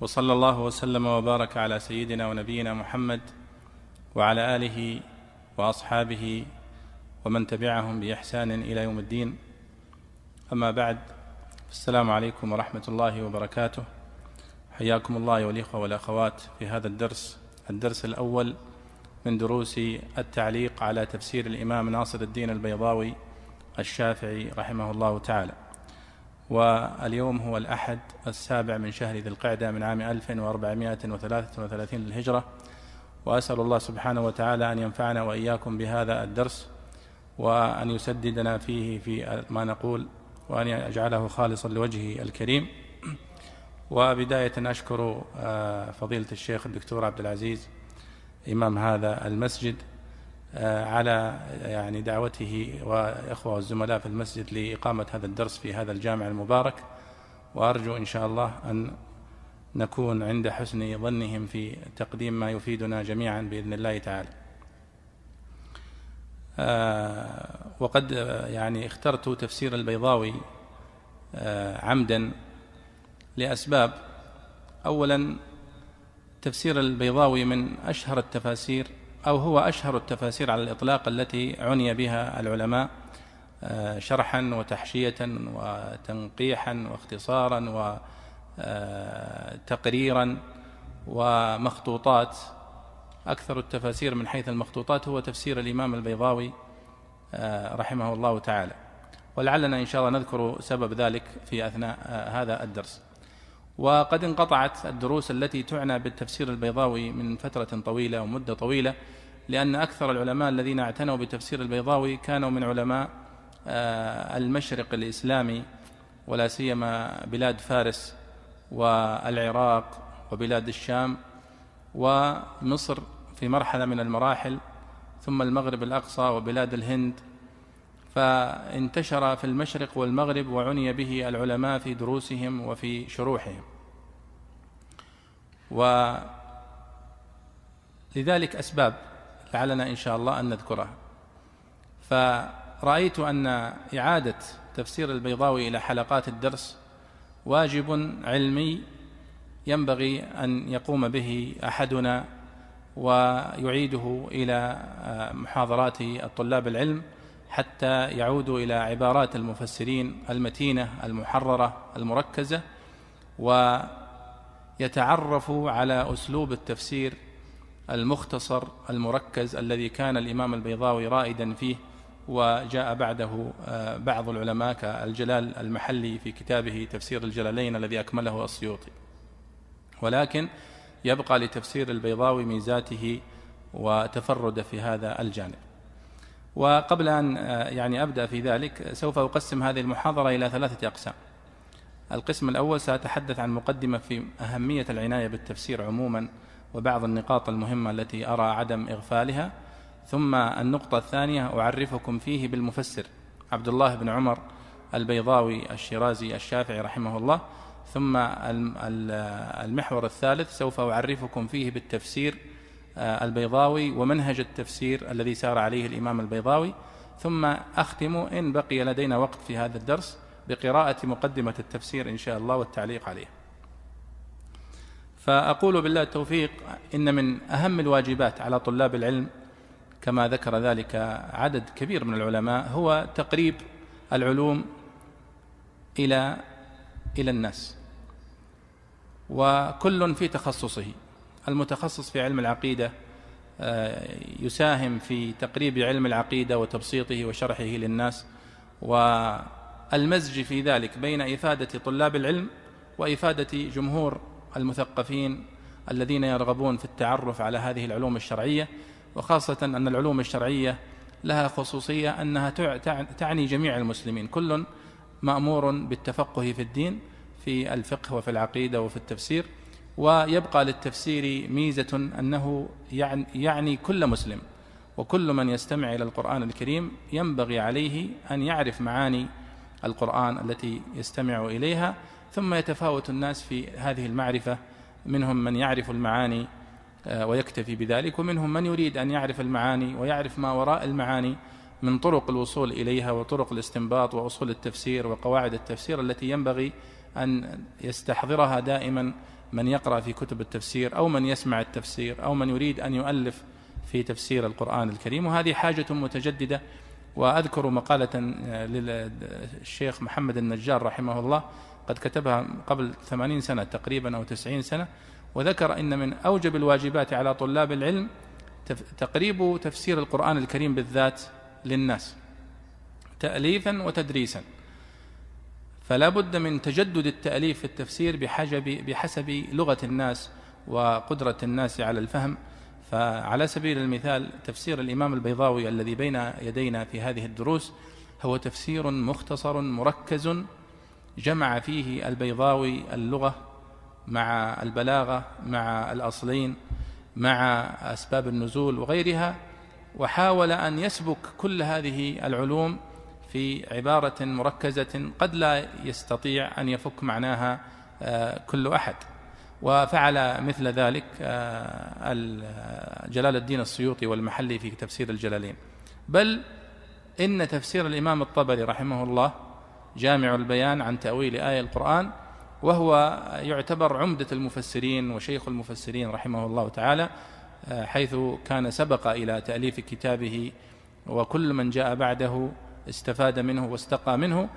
وصلى الله وسلم وبارك على سيدنا ونبينا محمد وعلى آله وأصحابه ومن تبعهم بإحسان إلى يوم الدين. أما بعد السلام عليكم ورحمة الله وبركاته. حياكم الله والإخوة والأخوات في هذا الدرس الدرس الأول من دروس التعليق على تفسير الإمام ناصر الدين البيضاوي الشافعي رحمه الله تعالى. واليوم هو الأحد السابع من شهر ذي القعدة من عام 1433 للهجرة وأسأل الله سبحانه وتعالى أن ينفعنا وإياكم بهذا الدرس وأن يسددنا فيه في ما نقول وأن يجعله خالصا لوجهه الكريم. وبداية أشكر آه، فضيلة الشيخ الدكتور عبد العزيز إمام هذا المسجد على يعني دعوته وإخوة الزملاء في المسجد لإقامة هذا الدرس في هذا الجامع المبارك وأرجو إن شاء الله أن نكون عند حسن ظنهم في تقديم ما يفيدنا جميعا بإذن الله تعالى. آه، وقد يعني اخترت تفسير البيضاوي آه، عمدا لأسباب اولا تفسير البيضاوي من أشهر التفاسير أو هو أشهر التفاسير على الإطلاق التي عني بها العلماء آه، شرحا وتحشية وتنقيحا واختصارا وتقريرا ومخطوطات. أكثر التفاسير من حيث المخطوطات هو تفسير الإمام البيضاوي آه، رحمه الله تعالى. ولعلنا إن شاء الله نذكر سبب ذلك في أثناء آه، هذا الدرس. وقد انقطعت الدروس التي تعنى بالتفسير البيضاوي من فترة طويلة ومدة طويلة لأن أكثر العلماء الذين اعتنوا بتفسير البيضاوي كانوا من علماء آه، المشرق الإسلامي ولا سيما بلاد فارس والعراق وبلاد الشام ومصر في مرحلة من المراحل ثم المغرب الأقصى وبلاد الهند. فانتشر في المشرق والمغرب وعني به العلماء في دروسهم وفي شروحهم. ولذلك أسباب لعلنا إن شاء الله أن نذكرها. فرأيت أن إعادة تفسير البيضاوي إلى حلقات الدرس واجب علمي ينبغي أن يقوم به أحدنا ويعيده إلى محاضرات الطلاب العلم حتى يعودوا إلى عبارات المفسرين المتينة المحررة المركزة ويتعرفوا على أسلوب التفسير المختصر المركز الذي كان الإمام البيضاوي رائدا فيه وجاء بعده آه، بعض العلماء كالجلال المحلي في كتابه تفسير الجلالين الذي أكمله السيوطي. ولكن يبقى لتفسير البيضاوي ميزاته وتفرد في هذا الجانب. وقبل أن آه، يعني أبدأ في ذلك سوف أقسم هذه المحاضرة إلى ثلاثة أقسام. القسم الأول سأتحدث عن مقدمة في أهمية العناية بالتفسير عموما وبعض النقاط المهمة التي أرى عدم إغفالها ثم النقطة الثانية أعرفكم فيه بالمفسر عبد الله بن عمر البيضاوي الشيرازي الشافعي رحمه الله ثم المحور الثالث سوف أعرفكم فيه بالتفسير آه، البيضاوي ومنهج التفسير الذي سار عليه الإمام البيضاوي ثم أختم إن بقي لدينا وقت في هذا الدرس. بقراءة مقدمة التفسير إن شاء الله والتعليق عليه. فأقول بالله التوفيق إن من أهم الواجبات على طلاب العلم كما ذكر ذلك عدد كبير من العلماء هو تقريب العلوم إلى إلى الناس وكل في تخصصه. المتخصص في علم العقيدة آه، يساهم في تقريب علم العقيدة وتبسيطه وشرحه للناس والمزج في ذلك بين إفادة طلاب العلم وإفادة جمهور المثقفين الذين يرغبون في التعرف على هذه العلوم الشرعية وخاصة أن العلوم الشرعية لها خصوصية أنها تعني جميع المسلمين كل مأمور بالتفقه في الدين في الفقه وفي العقيدة وفي التفسير ويبقى للتفسير ميزة أنه يعني, يعني كل مسلم وكل من يستمع إلى القرآن الكريم ينبغي عليه أن يعرف معاني القرآن التي يستمع إليها ثم يتفاوت الناس في هذه المعرفة. منهم من يعرف المعاني آه، ويكتفي بذلك ومنهم من يريد أن يعرف المعاني ويعرف ما وراء المعاني من طرق الوصول إليها وطرق الاستنباط وأصول التفسير وقواعد التفسير التي ينبغي أن يستحضرها دائما من يقرأ في كتب التفسير أو من يسمع التفسير أو من يريد أن يؤلف في تفسير القرآن الكريم. وهذه حاجة متجددة وأذكر مقالة آه، للشيخ محمد النجار رحمه الله قد كتبها قبل ثمانين سنة تقريبا أو تسعين سنة وذكر إن من أوجب الواجبات على طلاب العلم تقريب تفسير القرآن الكريم بالذات للناس تأليفا وتدريسا. فلا بد من تجدد التأليف في التفسير بحسب بحسب لغة الناس وقدرة الناس على الفهم فعلى سبيل المثال تفسير الإمام البيضاوي الذي بين يدينا في هذه الدروس هو تفسير مختصر مركز جمع فيه البيضاوي اللغة مع البلاغة مع الأصلين مع أسباب النزول وغيرها وحاول أن يسبك كل هذه العلوم في عبارة مركزة قد لا يستطيع أن يفك معناها آه، كل أحد. وفعل مثل ذلك آه، جلال الدين السيوطي والمحلي في تفسير الجلالين. بل إن تفسير الإمام الطبري رحمه الله جامع البيان عن تأويل آية القرآن وهو يعتبر عمدة المفسرين وشيخ المفسرين رحمه الله تعالى آه، حيث كان سبق إلى تأليف كتابه وكل من جاء بعده استفاد منه واستقى منه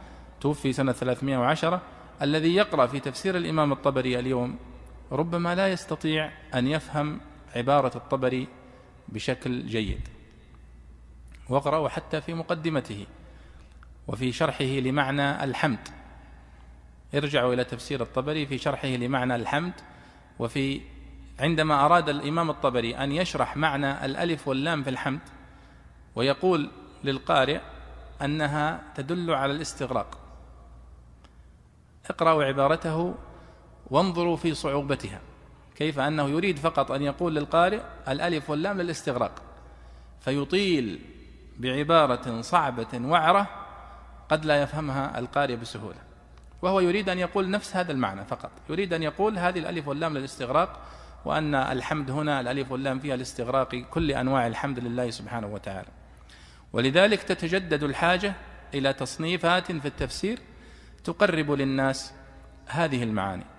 توفي سنة 310 الذي يقرأ في تفسير الإمام الطبري اليوم ربما لا يستطيع أن يفهم عبارة الطبري بشكل جيد. واقرأوا حتى في مقدمته وفي شرحه لمعنى الحمد. ارجعوا إلى تفسير الطبري في شرحه لمعنى الحمد. وفي عندما أراد الإمام الطبري أن يشرح معنى الألف واللام في الحمد ويقول للقارئ أنها تدل على الاستغراق. اقرأوا عبارته وانظروا في صعوبتها. كيف؟ أنه يريد فقط أن يقول للقارئ الألف واللام للاستغراق. فيطيل بعبارة صعبة وعرة قد لا يفهمها القارئ بسهولة. وهو يريد أن يقول نفس هذا المعنى فقط. يريد أن يقول هذه الألف واللام للاستغراق وأن الحمد هنا الألف واللام فيها لاستغراق كل أنواع الحمد لله سبحانه وتعالى. ولذلك تتجدد الحاجة إلى تصنيفات في التفسير تقرب للناس هذه المعاني.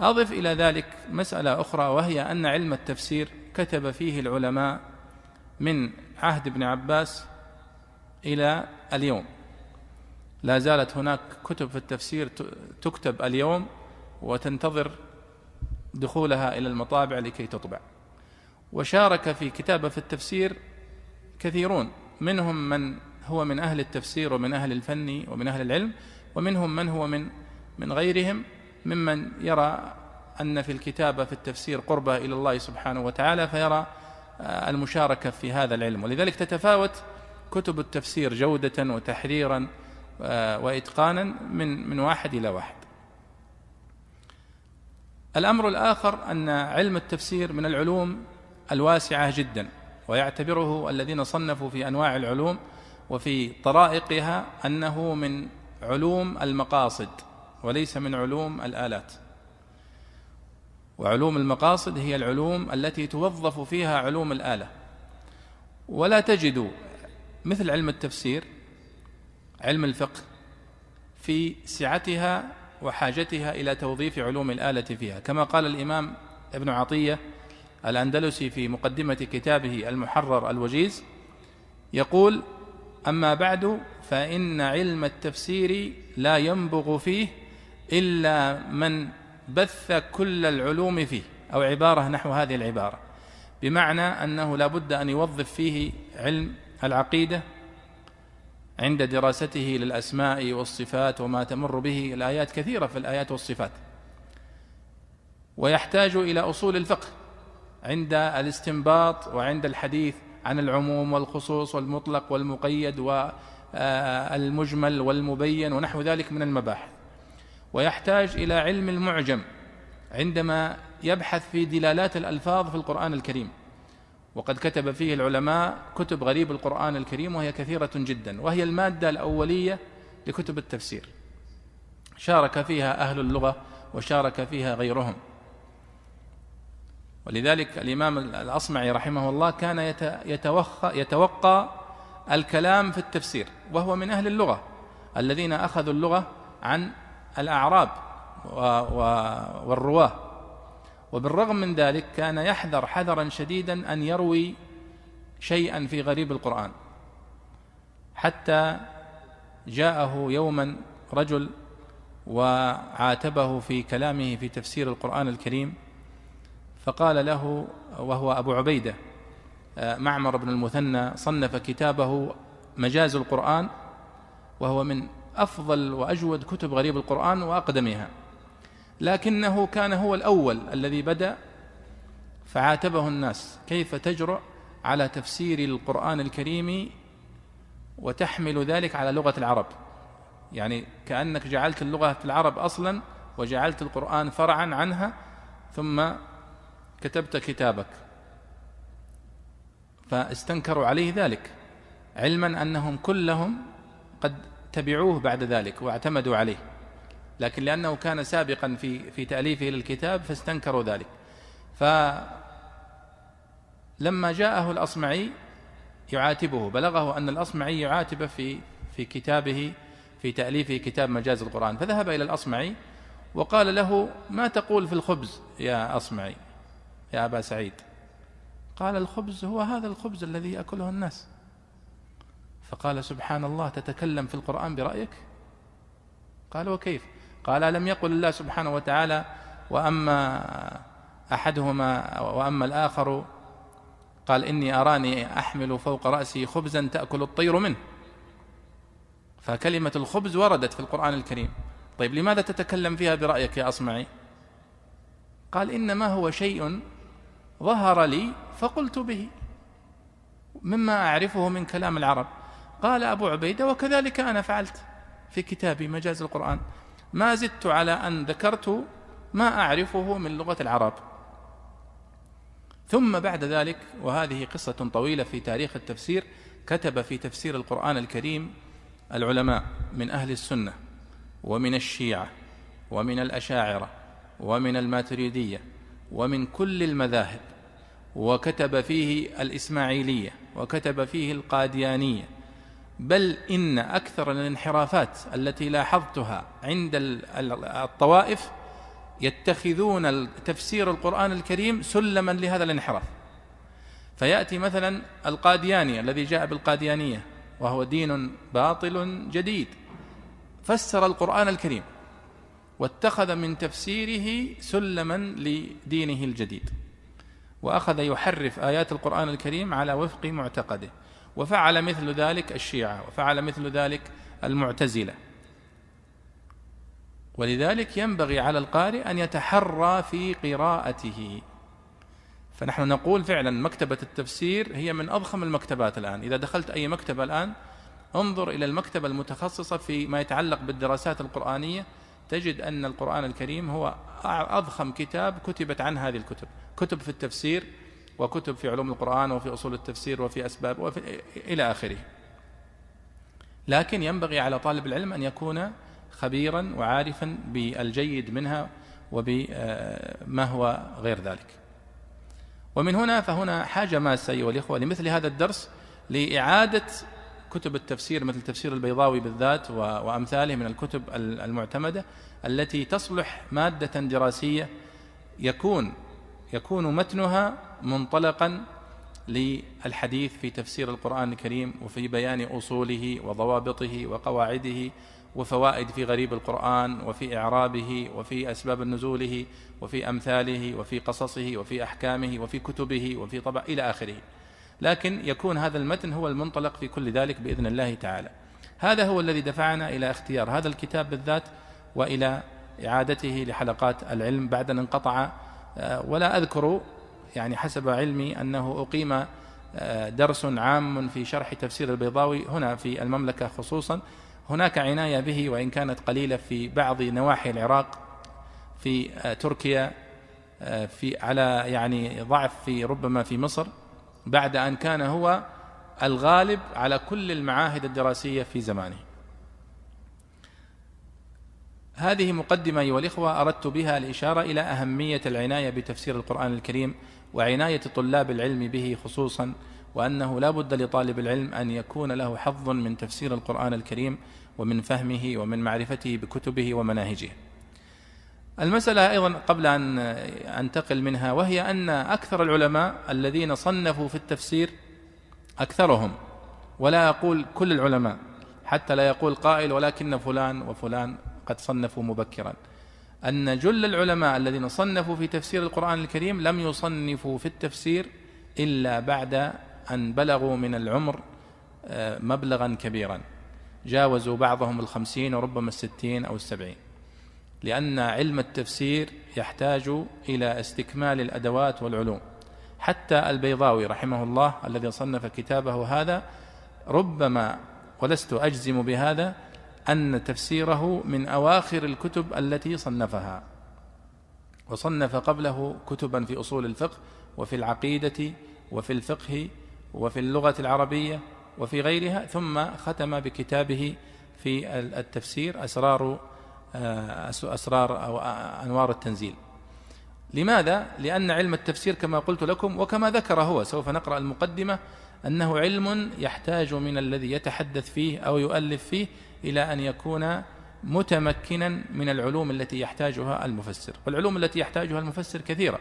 أضف إلى ذلك مسألة أخرى وهي أن علم التفسير كتب فيه العلماء من عهد ابن عباس إلى اليوم. لا زالت هناك كتب في التفسير تكتب اليوم وتنتظر دخولها إلى المطابع لكي تطبع. وشارك في كتابة في التفسير كثيرون منهم من هو من أهل التفسير ومن أهل الفن ومن أهل العلم ومنهم من هو من من غيرهم ممن يرى أن في الكتابة في التفسير قربة إلى الله سبحانه وتعالى فيرى آه، المشاركة في هذا العلم. ولذلك تتفاوت كتب التفسير جودة وتحريرا آه، وإتقانا من من واحد إلى واحد. الأمر الآخر أن علم التفسير من العلوم الواسعة جدا ويعتبره الذين صنفوا في أنواع العلوم وفي طرائقها أنه من علوم المقاصد. وليس من علوم الآلات. وعلوم المقاصد هي العلوم التي توظف فيها علوم الآلة. ولا تجد مثل علم التفسير علم الفقه في سعتها وحاجتها إلى توظيف علوم الآلة فيها. كما قال الإمام ابن عطية الأندلسي في مقدمة كتابه المحرر الوجيز يقول أما بعد فإن علم التفسير لا ينبغ فيه إلا من بث كل العلوم فيه أو عبارة نحو هذه العبارة. بمعنى أنه لا بد أن يوظف فيه علم العقيدة عند دراسته للأسماء والصفات وما تمر به الآيات كثيرة في الآيات والصفات. ويحتاج إلى أصول الفقه عند الاستنباط وعند الحديث عن العموم والخصوص والمطلق والمقيد والمجمل والمبين ونحو ذلك من المباحث. ويحتاج إلى علم المعجم عندما يبحث في دلالات الألفاظ في القرآن الكريم. وقد كتب فيه العلماء كتب غريب القرآن الكريم وهي كثيرة جدا وهي المادة الأولية لكتب التفسير. شارك فيها أهل اللغة وشارك فيها غيرهم. ولذلك الإمام الأصمعي رحمه الله كان يتوخى يتوقى الكلام في التفسير وهو من أهل اللغة الذين أخذوا اللغة عن الأعراب والرواة. وبالرغم من ذلك كان يحذر حذرا شديدا أن يروي شيئا في غريب القرآن. حتى جاءه يوما رجل وعاتبه في كلامه في تفسير القرآن الكريم فقال له وهو أبو عبيدة آه، معمر بن المثنى صنف كتابه مجاز القرآن وهو من أفضل وأجود كتب غريب القرآن وأقدمها لكنه كان هو الأول الذي بدأ فعاتبه الناس. كيف تجرؤ على تفسير القرآن الكريم وتحمل ذلك على لغة العرب؟ يعني كأنك جعلت اللغة في العرب أصلا وجعلت القرآن فرعا عنها ثم كتبت كتابك. فاستنكروا عليه ذلك علما أنهم كلهم قد تبعوه بعد ذلك واعتمدوا عليه. لكن لأنه كان سابقا في في تأليفه للكتاب فاستنكروا ذلك. فلما جاءه الأصمعي يعاتبه. بلغه أن الأصمعي يعاتبه في في كتابه في تأليفه كتاب مجاز القرآن. فذهب إلى الأصمعي وقال له ما تقول في الخبز يا أصمعي يا أبا سعيد؟ قال الخبز هو هذا الخبز الذي يأكله الناس. فقال سبحان الله تتكلم في القرآن برأيك؟ قال وكيف؟ قال ألم يقل الله سبحانه وتعالى وأما أحدهما وأما الآخر؟ قال إني أراني أحمل فوق رأسي خبزا تأكل الطير منه. فكلمة الخبز وردت في القرآن الكريم. طيب لماذا تتكلم فيها برأيك يا أصمعي؟ قال إنما هو شيء ظهر لي فقلت به مما أعرفه من كلام العرب. قال أبو عبيدة وكذلك أنا فعلت في كتابي مجاز القرآن. ما زدت على أن ذكرت ما أعرفه من لغة العرب. ثم بعد ذلك وهذه قصة طويلة في تاريخ التفسير كتب في تفسير القرآن الكريم العلماء من أهل السنة ومن الشيعة ومن الأشاعرة ومن الماتريدية ومن كل المذاهب وكتب فيه الإسماعيلية وكتب فيه القاديانية بل إن أكثر الانحرافات التي لاحظتها عند الطوائف يتخذون تفسير القرآن الكريم سلما لهذا الانحراف. فيأتي مثلا القادياني الذي جاء بالقاديانية وهو دين باطل جديد. فسر القرآن الكريم واتخذ من تفسيره سلما لدينه الجديد. وأخذ يحرف آيات القرآن الكريم على وفق معتقده. وفعل مثل ذلك الشيعة وفعل مثل ذلك المعتزلة. ولذلك ينبغي على القارئ أن يتحرى في قراءته. فنحن نقول فعلا مكتبة التفسير هي من أضخم المكتبات الآن. إذا دخلت أي مكتبة الآن انظر إلى المكتبة المتخصصة في ما يتعلق بالدراسات القرآنية. تجد أن القرآن الكريم هو أضخم كتاب كتبت عن هذه الكتب. كتب في التفسير وكتب في علوم القرآن وفي أصول التفسير وفي أسباب وفي إلى آخره. لكن ينبغي على طالب العلم أن يكون خبيرا وعارفا بالجيد منها وبما هو غير ذلك. ومن هنا فهنا حاجة ماسة أيها الإخوة لمثل هذا الدرس لإعادة كتب التفسير مثل تفسير البيضاوي بالذات وأمثاله من الكتب المعتمدة التي تصلح مادة دراسية يكون يكون متنها منطلقا للحديث في تفسير القرآن الكريم وفي بيان أصوله وضوابطه وقواعده وفوائد في غريب القرآن وفي إعرابه وفي أسباب نزوله وفي أمثاله وفي قصصه وفي أحكامه وفي كتبه وفي طبع إلى آخره. لكن يكون هذا المتن هو المنطلق في كل ذلك بإذن الله تعالى. هذا هو الذي دفعنا إلى اختيار هذا الكتاب بالذات وإلى إعادته لحلقات العلم بعد أن انقطع ولا أذكر يعني حسب علمي أنه أقيم آه، درس عام في شرح تفسير البيضاوي هنا في المملكة خصوصا. هناك عناية به وإن كانت قليلة في بعض نواحي العراق في تركيا في على يعني ضعف في ربما في مصر بعد أن كان هو الغالب على كل المعاهد الدراسية في زمانه. هذه مقدمة أيها الإخوة أردت بها الإشارة إلى أهمية العناية بتفسير القرآن الكريم وعناية طلاب العلم به خصوصا وأنه لا بد لطالب العلم أن يكون له حظ من تفسير القرآن الكريم ومن فهمه ومن معرفته بكتبه ومناهجه. المسألة أيضا قبل أن أنتقل منها وهي أن أكثر العلماء الذين صنفوا في التفسير أكثرهم ولا يقول كل العلماء حتى لا يقول قائل ولكن فلان وفلان. قد صنفوا مبكرا. أن جل العلماء الذين صنفوا في تفسير القرآن الكريم لم يصنفوا في التفسير إلا بعد أن بلغوا من العمر آه، مبلغا كبيرا. جاوزوا بعضهم الخمسين وربما الستين أو السبعين. لأن علم التفسير يحتاج إلى استكمال الأدوات والعلوم. حتى البيضاوي رحمه الله الذي صنف كتابه هذا ربما ولست أجزم بهذا أن تفسيره من أواخر الكتب التي صنفها وصنف قبله كتبا في أصول الفقه وفي العقيدة وفي الفقه وفي اللغة العربية وفي غيرها ثم ختم بكتابه في التفسير أسرار آه، أسرار أو أنوار التنزيل لماذا؟ لأن علم التفسير كما قلت لكم وكما ذكر هو سوف نقرأ المقدمة أنه علم يحتاج من الذي يتحدث فيه أو يؤلف فيه إلى أن يكون متمكنا من العلوم التي يحتاجها المفسر. والعلوم التي يحتاجها المفسر كثيرة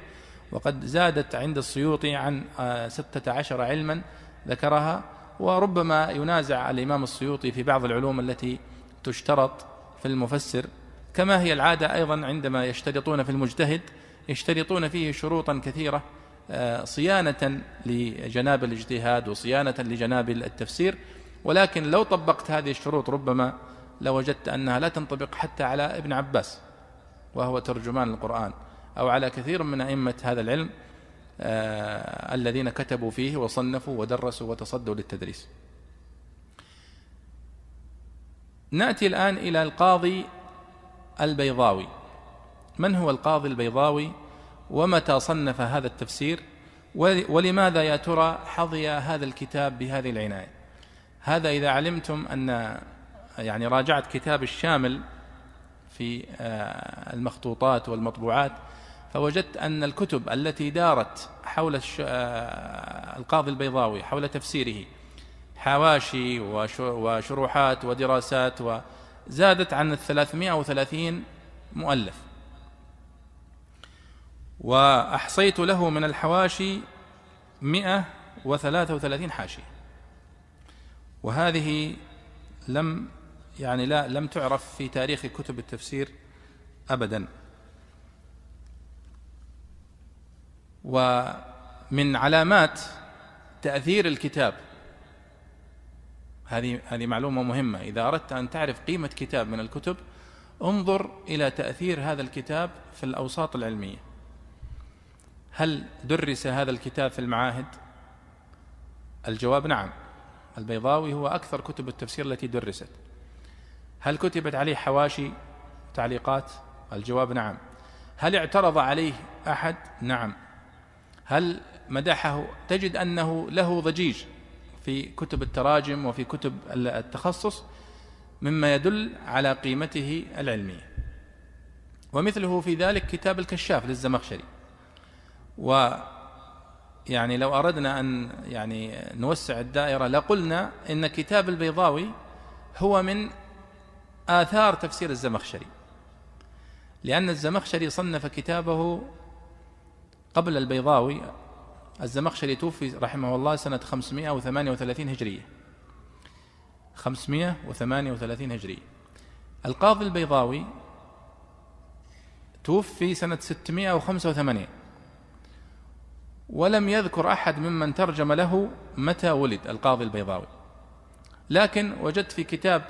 وقد زادت عند السيوطي عن آه، ستة عشر علما ذكرها وربما ينازع الإمام السيوطي في بعض العلوم التي تشترط في المفسر. كما هي العادة أيضا عندما يشترطون في المجتهد يشترطون فيه شروطا كثيرة آه، صيانة لجناب الاجتهاد وصيانة لجناب التفسير. ولكن لو طبقت هذه الشروط ربما لوجدت أنها لا تنطبق حتى على ابن عباس وهو ترجمان القرآن أو على كثير من أئمة هذا العلم آه الذين كتبوا فيه وصنفوا ودرسوا وتصدوا للتدريس. نأتي الآن إلى القاضي البيضاوي. من هو القاضي البيضاوي؟ ومتى صنف هذا التفسير؟ ولماذا يا ترى حظي هذا الكتاب بهذه العناية؟ هذا إذا علمتم أن يعني راجعت كتاب الشامل في آه، المخطوطات والمطبوعات فوجدت أن الكتب التي دارت حول آه، القاضي البيضاوي حول تفسيره حواشي وشروحات ودراسات وزادت عن الثلاثمائة وثلاثين مؤلف. وأحصيت له من الحواشي مئة وثلاثة وثلاثين حاشية. وهذه لم يعني لا لم تعرف في تاريخ كتب التفسير أبدا. ومن علامات تأثير الكتاب هذه هذه معلومة مهمة. إذا أردت أن تعرف قيمة كتاب من الكتب انظر إلى تأثير هذا الكتاب في الأوساط العلمية. هل درس هذا الكتاب في المعاهد؟ الجواب نعم. البيضاوي هو أكثر كتب التفسير التي درست. هل كتبت عليه حواشي تعليقات الجواب نعم. هل اعترض عليه أحد؟ نعم. هل مدحه؟ تجد أنه له ضجيج في كتب التراجم وفي كتب التخصص مما يدل على قيمته العلمية. ومثله في ذلك كتاب الكشاف للزمخشري. و يعني لو أردنا أن يعني نوسع الدائرة لقلنا إن كتاب البيضاوي هو من آثار تفسير الزمخشري. لأن الزمخشري صنف كتابه قبل البيضاوي. الزمخشري توفي رحمه الله سنة 538 هجرية. 538 هجرية. القاضي البيضاوي توفي سنة 685 ولم يذكر أحد ممن ترجم له متى ولد القاضي البيضاوي. لكن وجدت في كتاب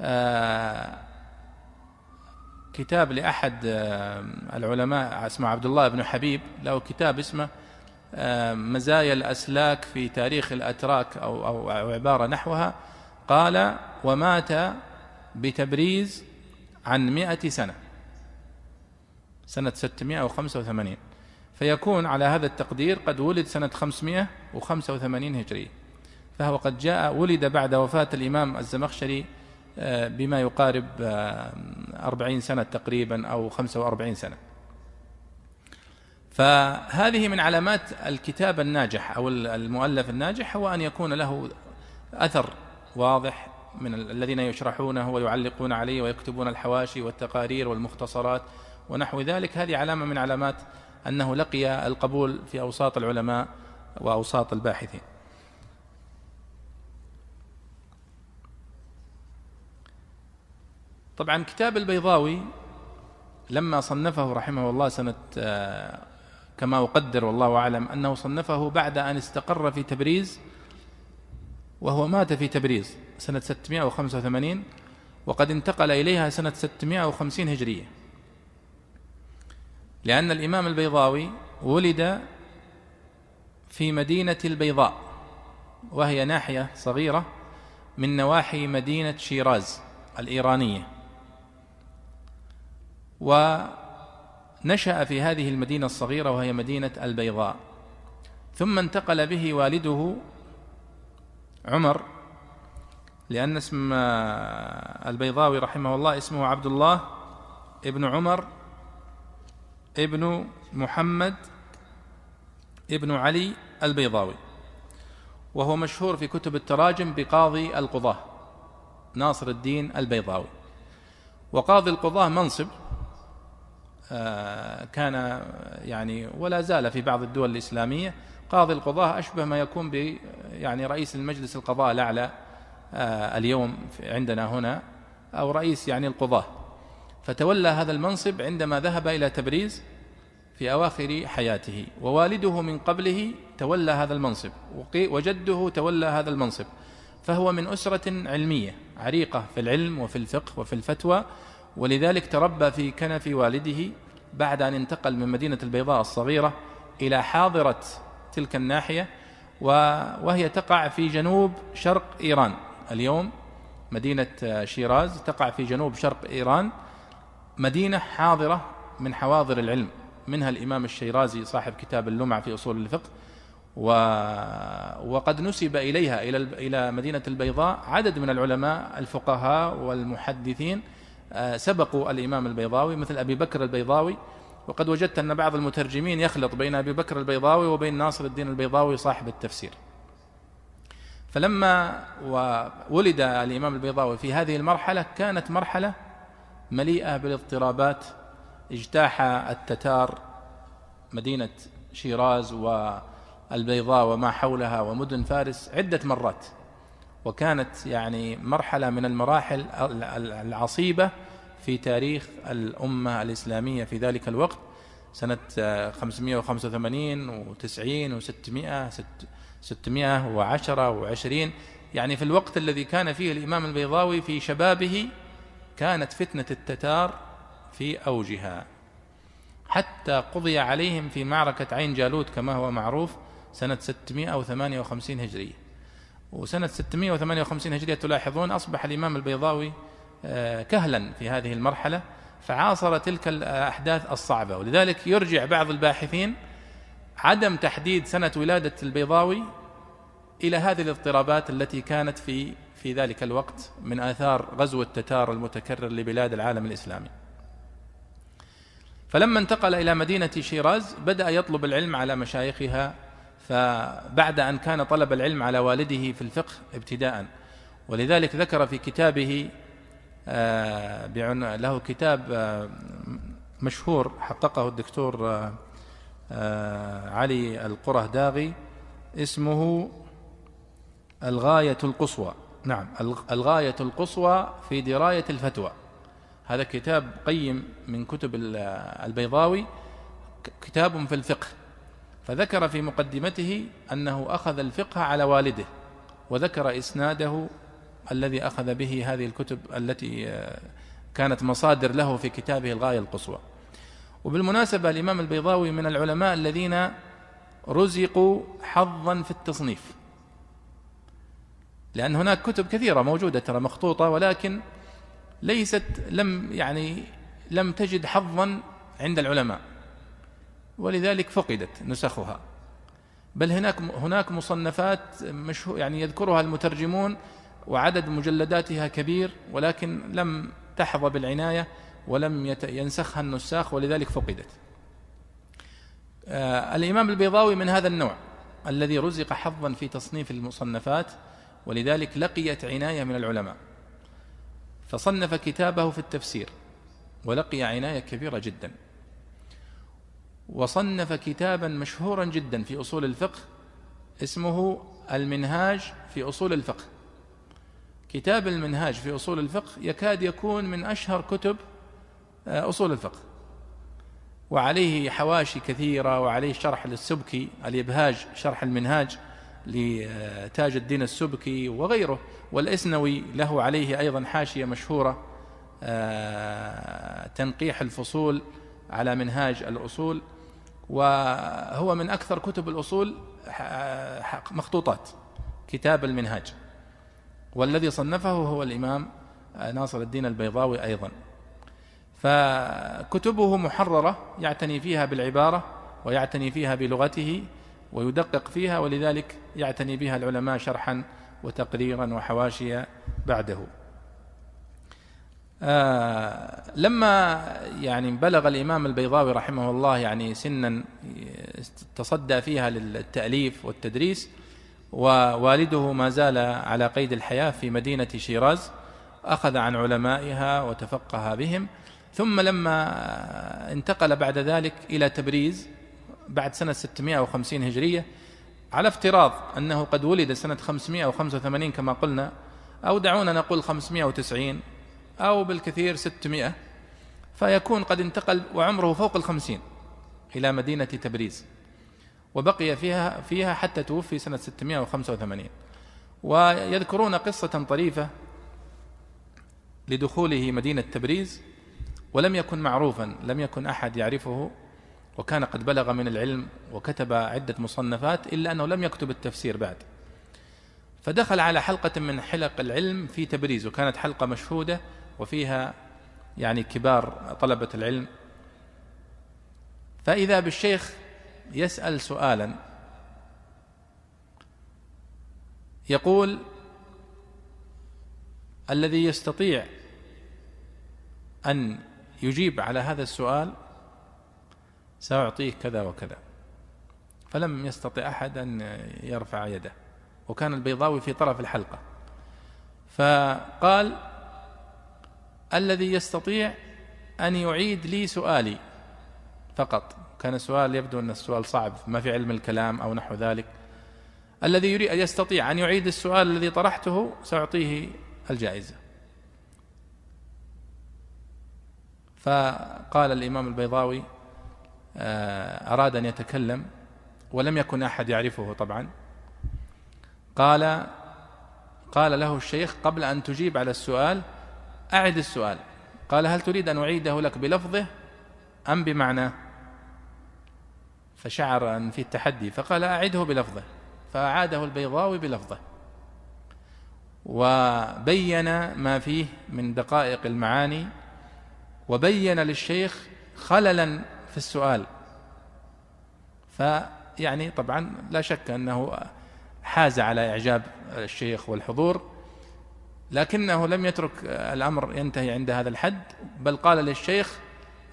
آه كتاب لأحد آه العلماء اسمه عبد الله بن حبيب له كتاب اسمه مزايا الأسلاك في تاريخ الأتراك أو, أو, أو عبارة نحوها. قال ومات بتبريز عن مئة سنة سنة 685 فيكون على هذا التقدير قد ولد سنة 585 هجرية فهو قد جاء ولد بعد وفاة الإمام الزمخشري آه، بما يقارب آه، أربعين سنة تقريبا أو خمسة وأربعين سنة. فهذه من علامات الكتاب الناجح أو المؤلف الناجح هو أن يكون له أثر واضح من الذين يشرحونه ويعلقون عليه ويكتبون الحواشي والتقارير والمختصرات ونحو ذلك. هذه علامة من علامات أنه لقي القبول في أوساط العلماء وأوساط الباحثين. طبعا كتاب البيضاوي لما صنفه رحمه الله سنة آه، كما أقدر والله أعلم أنه صنفه بعد أن استقر في تبريز وهو مات في تبريز سنة 685 وقد انتقل إليها سنة 650 هجرية. لأن الإمام البيضاوي ولد في مدينة البيضاء وهي ناحية صغيرة من نواحي مدينة شيراز الإيرانية. ونشأ في هذه المدينة الصغيرة وهي مدينة البيضاء. ثم انتقل به والده عمر لأن اسم البيضاوي رحمه الله اسمه عبد الله ابن عمر ابن محمد ابن علي البيضاوي وهو مشهور في كتب التراجم بقاضي القضاة ناصر الدين البيضاوي. وقاضي القضاة منصب آه، كان يعني ولا زال في بعض الدول الإسلامية. قاضي القضاة أشبه ما يكون ب يعني رئيس المجلس القضاء الأعلى آه، اليوم عندنا هنا أو رئيس يعني القضاة. فتولى هذا المنصب عندما ذهب إلى تبريز في أواخر حياته ووالده من قبله تولى هذا المنصب وجده تولى هذا المنصب. فهو من أسرة علمية عريقة في العلم وفي الفقه وفي الفتوى ولذلك تربى في كنف والده بعد أن انتقل من مدينة البيضاء الصغيرة إلى حاضرة تلك الناحية وهي تقع في جنوب شرق إيران. اليوم مدينة شيراز تقع في جنوب شرق إيران. مدينة حاضرة من حواضر العلم. منها الإمام الشيرازي صاحب كتاب اللمعة في أصول الفقه و... وقد نسب إليها إلى إلى مدينة البيضاء. عدد من العلماء الفقهاء والمحدثين آه، سبقوا الإمام البيضاوي مثل أبي بكر البيضاوي. وقد وجدت أن بعض المترجمين يخلط بين أبي بكر البيضاوي وبين ناصر الدين البيضاوي صاحب التفسير. فلما ولد الإمام البيضاوي في هذه المرحلة كانت مرحلة مليئة بالاضطرابات. اجتاح التتار مدينة شيراز والبيضاء وما حولها ومدن فارس عدة مرات وكانت يعني مرحلة من المراحل العصيبة في تاريخ الأمة الإسلامية في ذلك الوقت سنة 585 و90 و600 610 و20 يعني في الوقت الذي كان فيه الإمام البيضاوي في شبابه كانت فتنة التتار في أوجها. حتى قضي عليهم في معركة عين جالوت كما هو معروف سنة 658 هجرية وسنة 658 هجرية تلاحظون أصبح الإمام البيضاوي آه، كهلا في هذه المرحلة فعاصر تلك الأحداث الصعبة. ولذلك يرجع بعض الباحثين عدم تحديد سنة ولادة البيضاوي إلى هذه الاضطرابات التي كانت في في ذلك الوقت من آثار غزو التتار المتكرر لبلاد العالم الإسلامي. فلما انتقل إلى مدينة شيراز بدأ يطلب العلم على مشايخها فبعد أن كان طلب العلم على والده في الفقه ابتداء. ولذلك ذكر في كتابه آه، له كتاب آه، مشهور حققه الدكتور آه، علي القره داغي اسمه الغاية القصوى. نعم. الغاية القصوى في دراية الفتوى. هذا كتاب قيم من كتب البيضاوي كتاب في الفقه. فذكر في مقدمته أنه أخذ الفقه على والده وذكر إسناده الذي أخذ به هذه الكتب التي آه، كانت مصادر له في كتابه الغاية القصوى. وبالمناسبة الإمام البيضاوي من العلماء الذين رزقوا حظا في التصنيف. لأن هناك كتب كثيرة موجودة ترى مخطوطة ولكن ليست لم يعني لم تجد حظا عند العلماء ولذلك فقدت نسخها. بل هناك هناك مصنفات مشهور يعني يذكرها المترجمون وعدد مجلداتها كبير ولكن لم تحظى بالعناية ولم ينسخها النساخ ولذلك فقدت. آه الإمام البيضاوي من هذا النوع الذي رزق حظا في تصنيف المصنفات ولذلك لقيت عناية من العلماء. فصنف كتابه في التفسير ولقي عناية كبيرة جدا. وصنف كتابا مشهورا جدا في أصول الفقه اسمه المنهاج في أصول الفقه. كتاب المنهاج في أصول الفقه يكاد يكون من أشهر كتب آه، أصول الفقه. وعليه حواشي كثيرة وعليه شرح للسبكي الإبهاج شرح المنهاج. لتاج الدين السبكي وغيره والإسنوي له عليه أيضا حاشية مشهورة آه، تنقيح الفصول على منهاج الأصول وهو من أكثر كتب الأصول مخطوطات كتاب المنهاج. والذي صنفه هو الإمام ناصر الدين البيضاوي أيضا. فكتبه محررة يعتني فيها بالعبارة ويعتني فيها بلغته ويدقق فيها ولذلك يعتني بها العلماء شرحا وتقريرا وحواشي بعده. آه لما يعني بلغ الإمام البيضاوي رحمه الله يعني سنا تصدى فيها للتأليف والتدريس ووالده ما زال على قيد الحياة في مدينة شيراز أخذ عن علمائها وتفقه بهم. ثم لما انتقل بعد ذلك إلى تبريز بعد سنة 650 هجرية على افتراض أنه قد ولد سنة 585 كما قلنا أو دعونا نقول 590 أو بالكثير 600 فيكون قد انتقل وعمره فوق الخمسين إلى مدينة تبريز وبقي فيها فيها حتى توفي سنة 685 ويذكرون قصة طريفة لدخوله مدينة تبريز ولم يكن معروفا لم يكن أحد يعرفه وكان قد بلغ من العلم وكتب عدة مصنفات إلا أنه لم يكتب التفسير بعد. فدخل على حلقة من حلق العلم في تبريز وكانت حلقة مشهودة وفيها يعني كبار طلبة العلم. فإذا بالشيخ يسأل سؤالا يقول الذي يستطيع أن يجيب على هذا السؤال سأعطيه كذا وكذا. فلم يستطع أحد أن يرفع يده وكان البيضاوي في طرف الحلقة. فقال الذي يستطيع أن يعيد لي سؤالي فقط. كان السؤال يبدو أن السؤال صعب ما في علم الكلام أو نحو ذلك. الذي يريد يستطيع أن يعيد السؤال الذي طرحته سأعطيه الجائزة. فقال الإمام البيضاوي أراد أن يتكلم ولم يكن أحد يعرفه طبعا. قال قال له الشيخ قبل أن تجيب على السؤال أعد السؤال. قال هل تريد أن أعيده لك بلفظه أم بمعناه؟ فشعر أن في التحدي فقال أعده بلفظه. فأعاده البيضاوي بلفظه. وبين ما فيه من دقائق المعاني وبين للشيخ خللا في السؤال. فيعني طبعا لا شك أنه حاز على إعجاب الشيخ والحضور لكنه لم يترك الأمر ينتهي عند هذا الحد بل قال للشيخ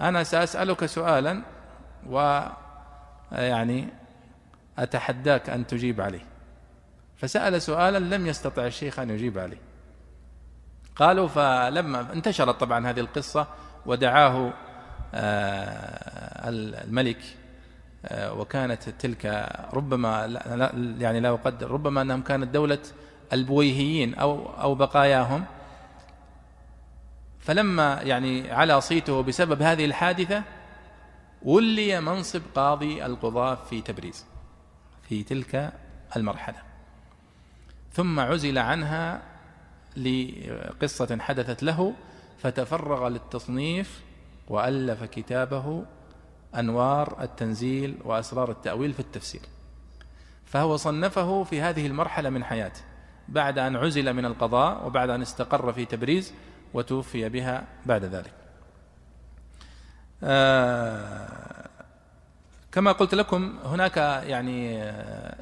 أنا سأسألك سؤالا ويعني أتحداك أن تجيب عليه. فسأل سؤالا لم يستطع الشيخ أن يجيب عليه. قالوا فلما انتشرت طبعا هذه القصة ودعاه الملك آه، وكانت تلك ربما يعني لا أقدر ربما أنهم كانت دولة البويهيين أو أو بقاياهم. فلما يعني على صيته بسبب هذه الحادثة ولي منصب قاضي القضاة في تبريز في تلك المرحلة. ثم عزل عنها لقصة حدثت له فتفرغ للتصنيف وألف كتابه أنوار التنزيل وأسرار التأويل في التفسير. فهو صنفه في هذه المرحلة من حياته بعد أن عزل من القضاء وبعد أن استقر في تبريز وتوفي بها بعد ذلك. آه كما قلت لكم هناك يعني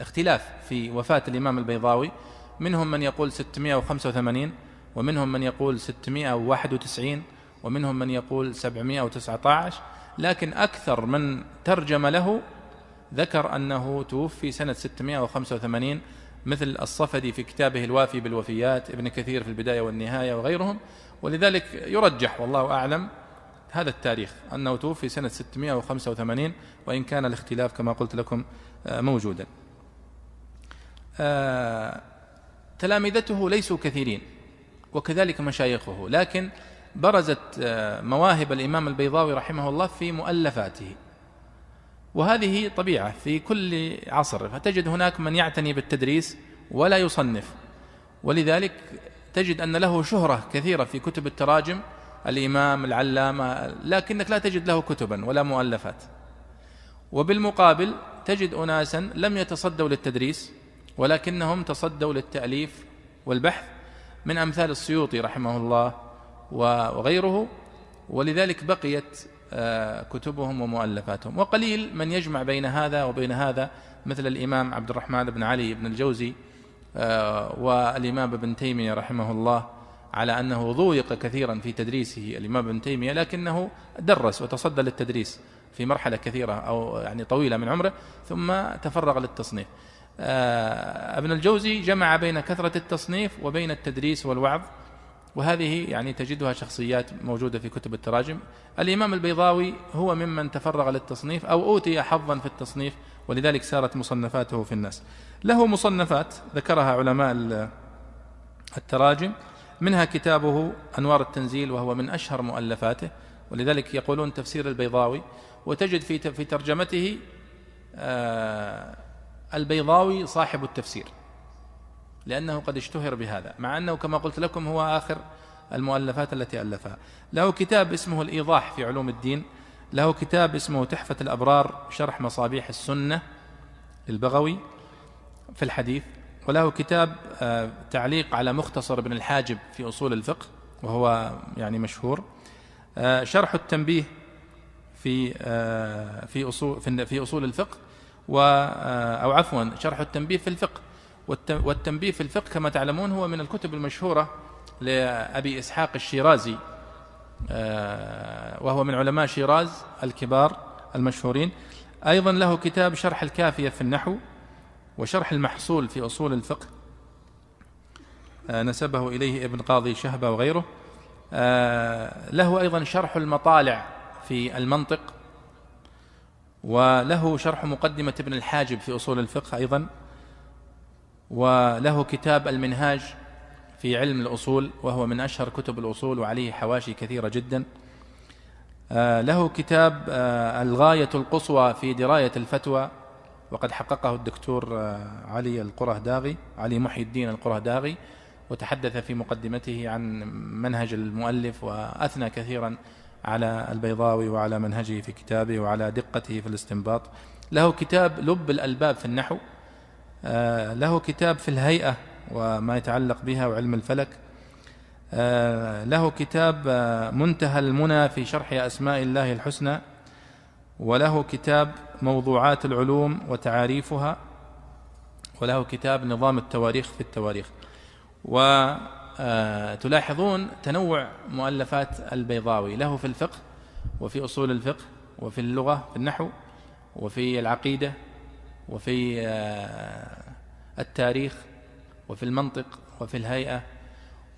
اختلاف في وفاة الإمام البيضاوي. منهم من يقول 685 ومنهم من يقول 691 ومنهم من يقول 719 لكن أكثر من ترجم له ذكر أنه توفي سنة 685 مثل الصفدي في كتابه الوافي بالوفيات ابن كثير في البداية والنهاية وغيرهم. ولذلك يرجح والله أعلم هذا التاريخ أنه توفي سنة 685 وإن كان الاختلاف كما قلت لكم آه، موجودا. آه، تلامذته ليسوا كثيرين وكذلك مشايخه لكن برزت آه، مواهب الإمام البيضاوي رحمه الله في مؤلفاته. وهذه طبيعة في كل عصر فتجد هناك من يعتني بالتدريس ولا يصنف. ولذلك تجد أن له شهرة كثيرة في كتب التراجم الإمام العلامة لكنك لا تجد له كتبا ولا مؤلفات. وبالمقابل تجد أناسا لم يتصدوا للتدريس ولكنهم تصدوا للتأليف والبحث من أمثال السيوطي رحمه الله وغيره ولذلك بقيت آه، كتبهم ومؤلفاتهم. وقليل من يجمع بين هذا وبين هذا مثل الإمام عبد الرحمن بن علي بن الجوزي آه، والإمام ابن تيمية رحمه الله على أنه ضويق كثيرا في تدريسه. الإمام ابن تيمية لكنه درس وتصدى للتدريس في مرحلة كثيرة أو يعني طويلة من عمره ثم تفرغ للتصنيف. آه، ابن الجوزي جمع بين كثرة التصنيف وبين التدريس والوعظ وهذه يعني تجدها شخصيات موجودة في كتب التراجم. الإمام البيضاوي هو ممن تفرغ للتصنيف أو أوتي حظا في التصنيف ولذلك سارت مصنفاته في الناس. له مصنفات ذكرها علماء التراجم. منها كتابه أنوار التنزيل وهو من أشهر مؤلفاته. ولذلك يقولون تفسير البيضاوي. وتجد في في ترجمته آه، البيضاوي صاحب التفسير. لأنه قد اشتهر بهذا مع أنه كما قلت لكم هو آخر المؤلفات التي ألفها. له كتاب اسمه الإيضاح في علوم الدين له كتاب اسمه تحفة الأبرار شرح مصابيح السنة للبغوي في الحديث وله كتاب آه، تعليق على مختصر ابن الحاجب في أصول الفقه وهو يعني مشهور. آه، شرح التنبيه في آه، في أصول في أصول الفقه و أو عفوا شرح التنبيه في الفقه. والتنبيه في الفقه كما تعلمون هو من الكتب المشهورة لأبي إسحاق الشيرازي وهو من علماء شيراز الكبار المشهورين. أيضا له كتاب شرح الكافية في النحو وشرح المحصول في أصول الفقه آه، نسبه إليه ابن قاضي شهبة وغيره. آه، له أيضا شرح المطالع في المنطق وله شرح مقدمة ابن الحاجب في أصول الفقه أيضا. وله كتاب المنهاج في علم الأصول وهو من أشهر كتب الأصول وعليه حواشي كثيرة جدا. آه، له كتاب الغاية القصوى في دراية الفتوى وقد حققه الدكتور آه، علي القرهداغي علي محي الدين القرهداغي وتحدث في مقدمته عن منهج المؤلف وأثنى كثيرا على البيضاوي وعلى منهجه في كتابه وعلى دقته في الاستنباط. له كتاب لب الألباب في النحو آه، له كتاب في الهيئة وما يتعلق بها وعلم الفلك. آه، له كتاب منتهى المنى في شرح أسماء الله الحسنى وله كتاب موضوعات العلوم وتعاريفها وله كتاب نظام التواريخ في التواريخ. وتلاحظون تنوع مؤلفات البيضاوي له في الفقه وفي أصول الفقه وفي اللغة في النحو وفي العقيدة وفي آه، التاريخ وفي المنطق وفي الهيئة.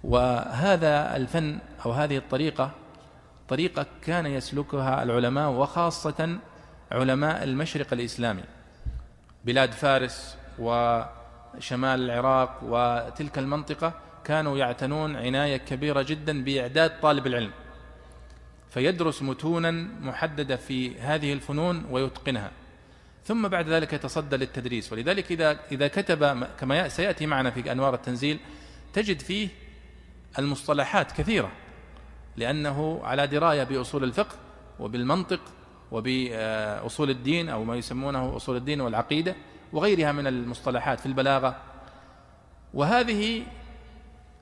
وهذا الفن أو هذه الطريقة طريقة كان يسلكها العلماء وخاصة علماء المشرق الإسلامي. بلاد فارس وشمال العراق وتلك المنطقة كانوا يعتنون عناية كبيرة جدا بإعداد طالب العلم. فيدرس متونا محددة في هذه الفنون ويتقنها. ثم بعد ذلك يتصدى للتدريس. ولذلك إذا إذا كتب كما سيأتي معنا في أنوار التنزيل تجد فيه المصطلحات كثيرة. لأنه على دراية بأصول الفقه وبالمنطق وبأصول الدين أو ما يسمونه أصول الدين والعقيدة وغيرها من المصطلحات في البلاغة. وهذه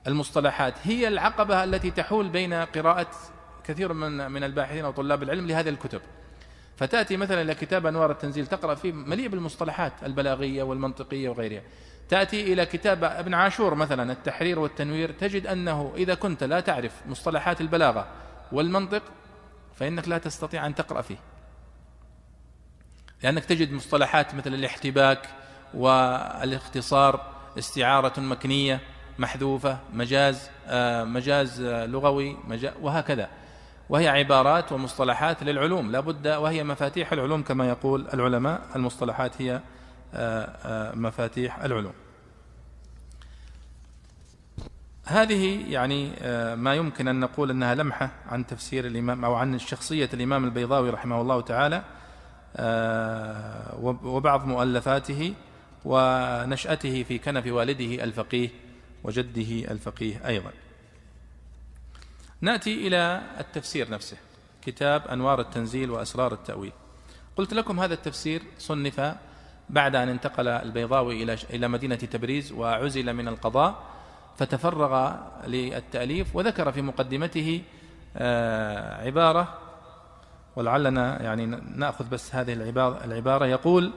المصطلحات هي العقبة التي تحول بين قراءة كثير من من الباحثين طلاب العلم لهذه الكتب. فتأتي مثلا إلى كتاب أنوار التنزيل تقرأ فيه مليء بالمصطلحات البلاغية والمنطقية وغيرها. تأتي إلى كتاب ابن عاشور مثلا التحرير والتنوير تجد أنه إذا كنت لا تعرف مصطلحات البلاغة والمنطق فإنك لا تستطيع أن تقرأ فيه. لأنك تجد مصطلحات مثل الاحتباك والاختصار استعارة مكنية محذوفة مجاز آه، مجاز لغوي وهكذا. وهي عبارات ومصطلحات للعلوم. لا بد وهي مفاتيح العلوم كما يقول العلماء. المصطلحات هي آه، آه، مفاتيح العلوم. هذه يعني ما يمكن أن نقول أنها لمحة عن تفسير الإمام أو عن شخصية الإمام البيضاوي رحمه الله تعالى وبعض مؤلفاته ونشأته في كنف والده الفقيه وجده الفقيه أيضا. نأتي إلى التفسير نفسه. كتاب أنوار التنزيل وأسرار التأويل. قلت لكم هذا التفسير صنف بعد أن انتقل البيضاوي إلى إلى مدينة تبريز وعزل من القضاء فتفرغ للتأليف وذكر في مقدمته آه، عبارة ولعلنا يعني نأخذ بس هذه العبارة, العبارة. يقول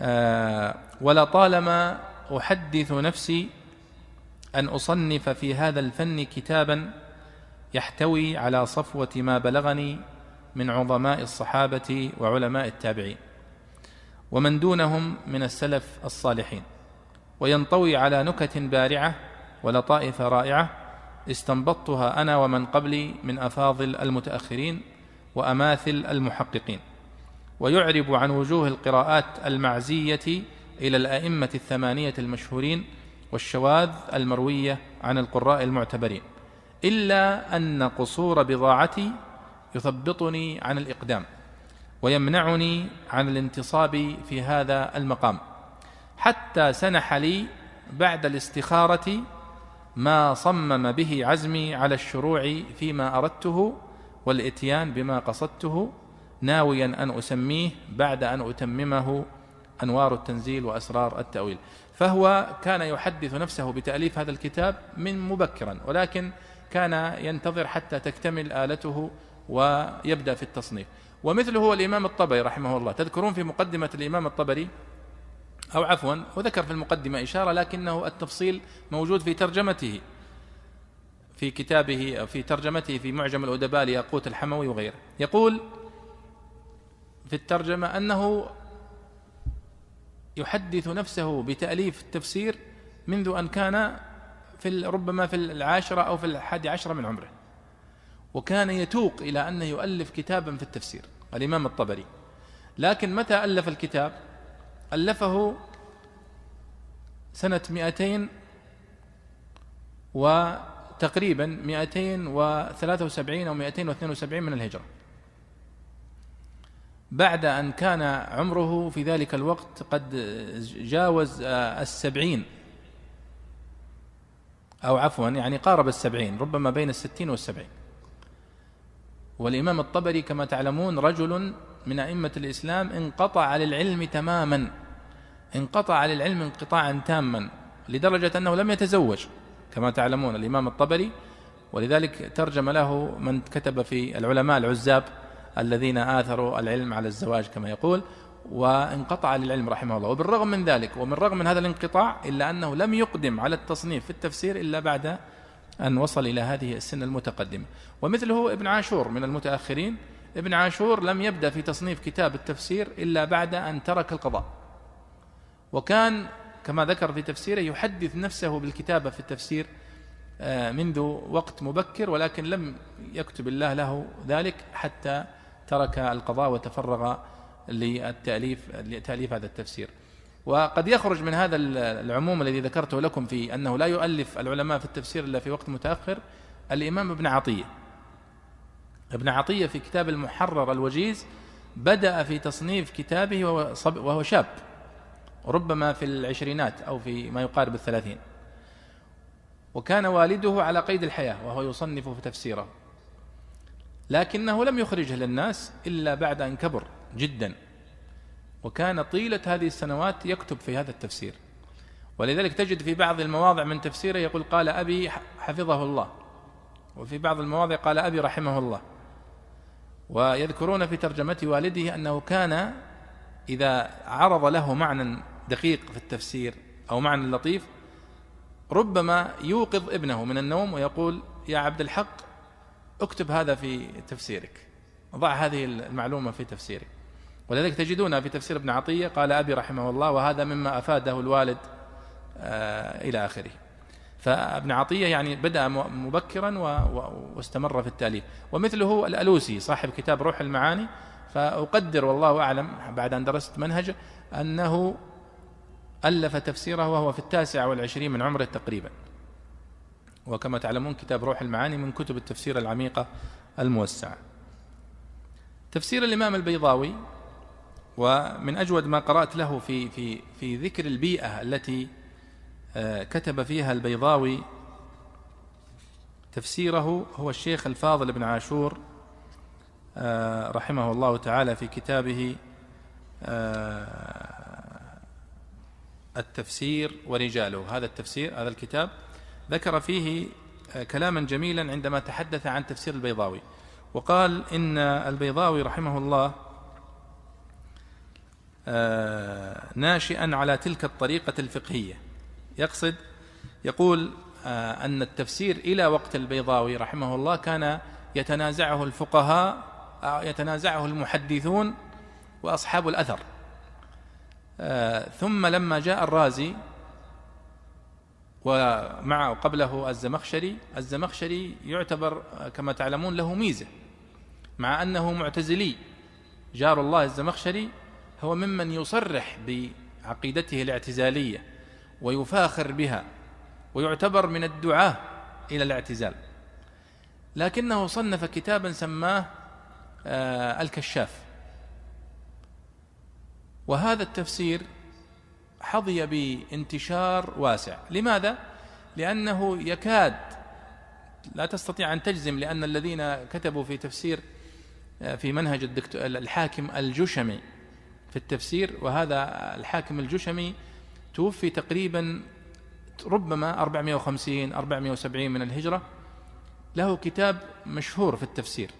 آه، ولطالما أحدث نفسي أن أصنف في هذا الفن كتابا يحتوي على صفوة ما بلغني من عظماء الصحابة وعلماء التابعين ومن دونهم من السلف الصالحين وينطوي على نكت بارعة ولطائف رائعة استنبطتها أنا ومن قبلي من أفاضل المتأخرين وأماثل المحققين ويعرب عن وجوه القراءات المعزية إلى الأئمة الثمانية المشهورين والشواذ المروية عن القراء المعتبرين. إلا أن قصور بضاعتي يثبطني عن الإقدام ويمنعني عن الانتصاب في هذا المقام. حتى سنح لي بعد الاستخارة ما صمم به عزمي على الشروع فيما أردته والإتيان بما قصدته ناويا أن أسميه بعد أن أتممه أنوار التنزيل وأسرار التأويل. فهو كان يحدث نفسه بتأليف هذا الكتاب من مبكرا ولكن كان ينتظر حتى تكتمل آلته ويبدأ في التصنيف. ومثله هو الإمام الطبري رحمه الله. تذكرون في مقدمة الإمام الطبري؟ أو عفوا وذكر في المقدمة إشارة لكنه التفصيل موجود في ترجمته في كتابه في ترجمته في معجم الأدباء لياقوت الحموي وغيره. يقول في الترجمة أنه يحدث نفسه بتأليف التفسير منذ أن كان في ربما في العاشرة أو في الحادي عشرة من عمره. وكان يتوق إلى أنه يؤلف كتابا في التفسير الإمام الطبري. لكن متى ألف الكتاب؟ ألفه سنة مئتين وتقريبا مئتين وثلاثة وسبعين أو مئتين واثنين وسبعين من الهجرة. بعد أن كان عمره في ذلك الوقت قد جاوز السبعين. أو عفوا يعني قارب السبعين ربما بين الستين والسبعين. والإمام الطبري كما تعلمون رجل من أئمة الإسلام انقطع للعلم تماما انقطع للعلم انقطاعا تاما لدرجة أنه لم يتزوج كما تعلمون الإمام الطبري. ولذلك ترجم له من كتب في العلماء العزاب الذين آثروا العلم على الزواج كما يقول. وانقطع للعلم رحمه الله. وبالرغم من ذلك ومن رغم من هذا الانقطاع إلا أنه لم يقدم على التصنيف في التفسير إلا بعد أن وصل إلى هذه السن المتقدمة. ومثله ابن عاشور من المتأخرين ابن عاشور لم يبدأ في تصنيف كتاب التفسير إلا بعد أن ترك القضاء. وكان كما ذكر في تفسيره يحدث نفسه بالكتابة في التفسير آه، منذ وقت مبكر ولكن لم يكتب الله له ذلك حتى ترك القضاء وتفرغ للتأليف لتأليف هذا التفسير. وقد يخرج من هذا العموم الذي ذكرته لكم في أنه لا يؤلف العلماء في التفسير إلا في وقت متأخر الإمام ابن عطية. ابن عطية في كتاب المحرر الوجيز بدأ في تصنيف كتابه وهو شاب ربما في العشرينات أو في ما يقارب الثلاثين. وكان والده على قيد الحياة وهو يصنف في تفسيره. لكنه لم يخرجه للناس إلا بعد أن كبر. جدا. وكان طيلة هذه السنوات يكتب في هذا التفسير. ولذلك تجد في بعض المواضع من تفسيره يقول قال أبي حفظه الله. وفي بعض المواضع قال أبي رحمه الله. ويذكرون في ترجمة والده أنه كان إذا عرض له معنى دقيق في التفسير أو معنى لطيف ربما يوقظ ابنه من النوم ويقول يا عبد الحق اكتب هذا في تفسيرك. ضع هذه المعلومة في تفسيرك. ولذلك تجدون في تفسير ابن عطية قال أبي رحمه الله وهذا مما أفاده الوالد آه، إلى آخره. فابن عطية يعني بدأ مبكرا واستمر في التأليف. ومثله الألوسي صاحب كتاب روح المعاني. فأقدر والله أعلم بعد أن درست منهجه أنه ألف تفسيره وهو في التاسع والعشرين من عمره تقريبا. وكما تعلمون كتاب روح المعاني من كتب التفسير العميقة الموسعة. تفسير الإمام البيضاوي ومن أجود ما قرأت له في في في ذكر البيئة التي آه، كتب فيها البيضاوي تفسيره هو الشيخ الفاضل بن عاشور آه، رحمه الله تعالى في كتابه آه، التفسير ورجاله. هذا التفسير هذا الكتاب ذكر فيه كلاما جميلا عندما تحدث عن تفسير البيضاوي. وقال إن البيضاوي رحمه الله ناشئا على تلك الطريقة الفقهية. يقصد يقول آه، أن التفسير إلى وقت البيضاوي رحمه الله كان يتنازعه الفقهاء آه، يتنازعه المحدثون وأصحاب الأثر. آه، ثم لما جاء الرازي ومع قبله الزمخشري الزمخشري يعتبر كما تعلمون له ميزة مع أنه معتزلي. جار الله الزمخشري هو ممن يصرح بعقيدته الاعتزالية ويفاخر بها ويعتبر من الدعاة إلى الاعتزال. لكنه صنف كتابا سماه آه الكشاف. وهذا التفسير حظي بانتشار واسع. لماذا؟ لأنه يكاد لا تستطيع أن تجزم لأن الذين كتبوا في تفسير آه، في منهج الدكتور الحاكم الجشمي في التفسير وهذا الحاكم الجشمي توفي تقريبا ربما 450 470 من الهجرة. له كتاب مشهور في التفسير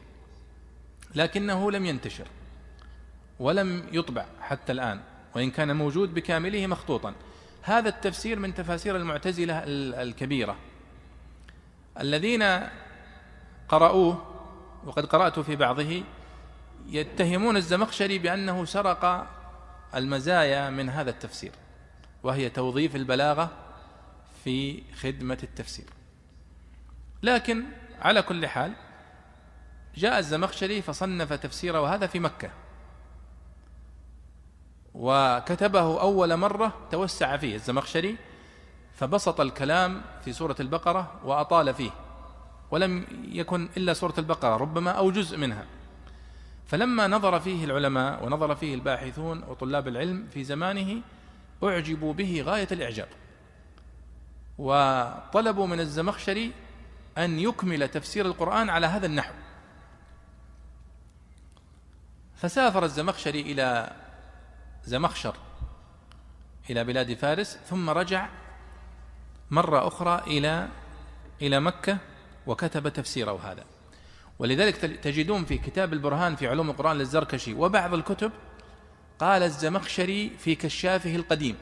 لكنه لم ينتشر ولم يطبع حتى الآن وإن كان موجود بكامله مخطوطا. هذا التفسير من تفاسير المعتزلة الكبيرة. الذين قرأوه وقد قرأت في بعضه يتهمون الزمخشري بأنه سرق المزايا من هذا التفسير وهي توظيف البلاغة في خدمة التفسير. لكن على كل حال جاء الزمخشري فصنف تفسيره وهذا في مكة وكتبه أول مرة توسع فيه الزمخشري فبسط الكلام في سورة البقرة وأطال فيه ولم يكن إلا سورة البقرة ربما أو جزء منها. فلما نظر فيه العلماء ونظر فيه الباحثون وطلاب العلم في زمانه أعجبوا به غاية الإعجاب. وطلبوا من الزمخشري أن يكمل تفسير القرآن على هذا النحو. فسافر الزمخشري إلى زمخشر إلى بلاد فارس ثم رجع مرة أخرى إلى إلى مكة وكتب تفسيره هذا. ولذلك تجدون في كتاب البرهان في علوم القرآن للزركشي وبعض الكتب قال الزمخشري في كشافه القديم.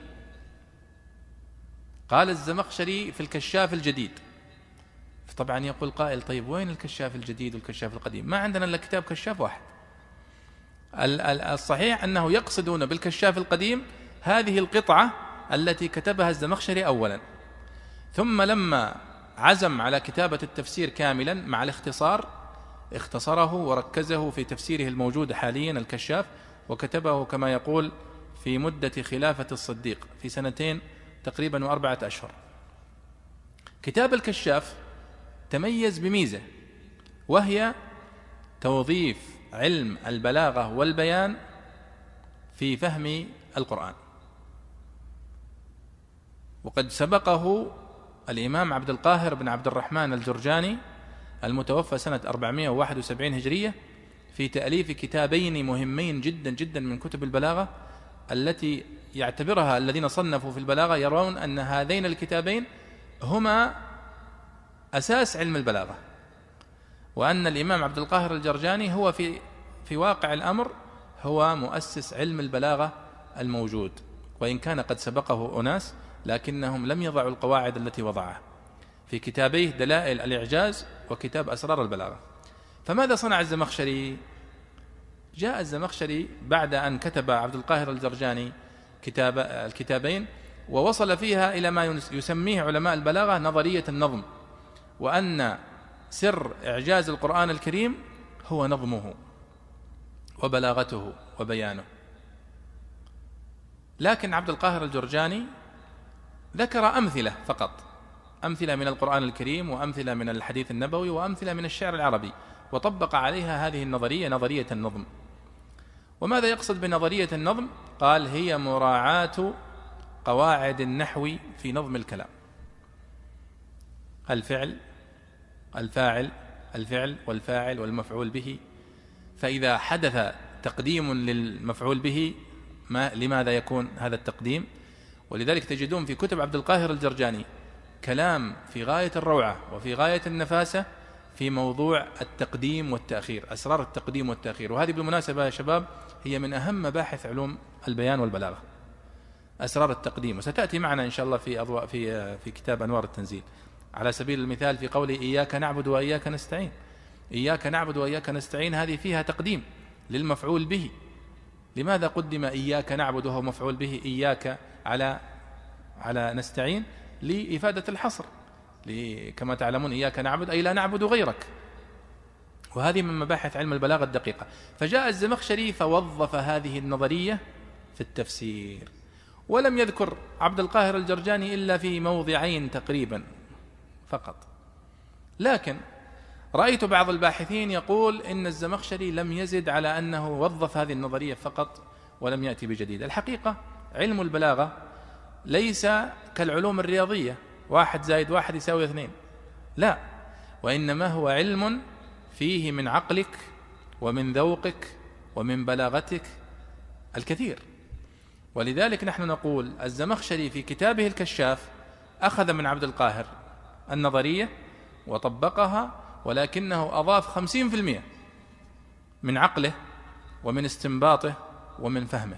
قال الزمخشري في الكشاف الجديد. طبعا يقول قائل طيب وين الكشاف الجديد والكشاف القديم؟ ما عندنا إلا كتاب كشاف واحد. الصحيح أنه يقصدون بالكشاف القديم هذه القطعة التي كتبها الزمخشري اولا. ثم لما عزم على كتابة التفسير كاملا مع الاختصار اختصره وركزه في تفسيره الموجود حاليا الكشاف وكتبه كما يقول في مدة خلافة الصديق في سنتين تقريبا وأربعة أشهر. كتاب الكشاف تميز بميزة وهي توظيف علم البلاغة والبيان في فهم القرآن. وقد سبقه الإمام عبد القاهر بن عبد الرحمن الجرجاني المتوفى سنة 471 هجرية في تأليف كتابين مهمين جدا جدا من كتب البلاغة التي يعتبرها الذين صنفوا في البلاغة يرون أن هذين الكتابين هما أساس علم البلاغة وأن الإمام عبد القاهر الجرجاني هو في في واقع الأمر هو مؤسس علم البلاغة الموجود وإن كان قد سبقه أناس لكنهم لم يضعوا القواعد التي وضعها في كتابيه دلائل الإعجاز وكتاب أسرار البلاغة. فماذا صنع الزمخشري؟ جاء الزمخشري بعد أن كتب عبد القاهر الجرجاني كتاب الكتابين ووصل فيها إلى ما يسميه علماء البلاغة نظرية النظم وأن سر إعجاز القرآن الكريم هو نظمه وبلاغته وبيانه. لكن عبد القاهر الجرجاني ذكر أمثلة فقط. أمثلة من القرآن الكريم وأمثلة من الحديث النبوي وأمثلة من الشعر العربي وطبق عليها هذه النظرية نظرية النظم. وماذا يقصد بنظرية النظم؟ قال هي مراعاة قواعد النحو في نظم الكلام. الفعل الفاعل الفعل والفاعل والمفعول به. فإذا حدث تقديم للمفعول به ما لماذا يكون هذا التقديم؟ ولذلك تجدون في كتب عبد القاهر الجرجاني كلام في غاية الروعة وفي غاية النفاسة في موضوع التقديم والتأخير أسرار التقديم والتأخير. وهذه بالمناسبة يا شباب هي من أهم مباحث علوم البيان والبلاغة أسرار التقديم. وستأتي معنا إن شاء الله في أضواء في في كتاب أنوار التنزيل. على سبيل المثال في قوله إياك نعبد وإياك نستعين. إياك نعبد وإياك نستعين هذه فيها تقديم للمفعول به. لماذا قدم إياك نعبد وهو مفعول به إياك على على نستعين؟ لإفادة الحصر. كما تعلمون إياك نعبد أي لا نعبد غيرك. وهذه من مباحث علم البلاغة الدقيقة. فجاء الزمخشري فوظف هذه النظرية في التفسير. ولم يذكر عبد القاهر الجرجاني إلا في موضعين تقريبا فقط. لكن رأيت بعض الباحثين يقول إن الزمخشري لم يزد على أنه وظف هذه النظرية فقط ولم يأتي بجديد. الحقيقة علم البلاغة ليس كالعلوم الرياضية. واحد زائد واحد يساوي اثنين. لا وإنما هو علم فيه من عقلك ومن ذوقك ومن بلاغتك الكثير. ولذلك نحن نقول الزمخشري في كتابه الكشاف أخذ من عبد القاهر النظرية وطبقها ولكنه أضاف خمسين في المئة من عقله ومن استنباطه ومن فهمه.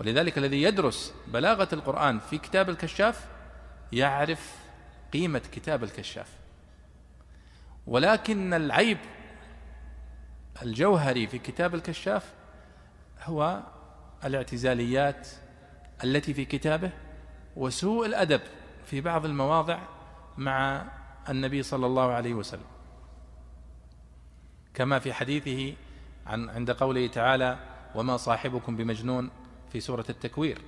ولذلك الذي يدرس بلاغة القرآن في كتاب الكشاف يعرف قيمة كتاب الكشاف. ولكن العيب الجوهري في كتاب الكشاف هو الاعتزاليات التي في كتابه وسوء الأدب في بعض المواضع مع النبي صلى الله عليه وسلم. كما في حديثه عن عند قوله تعالى وما صاحبكم بمجنون في سورة التكوير.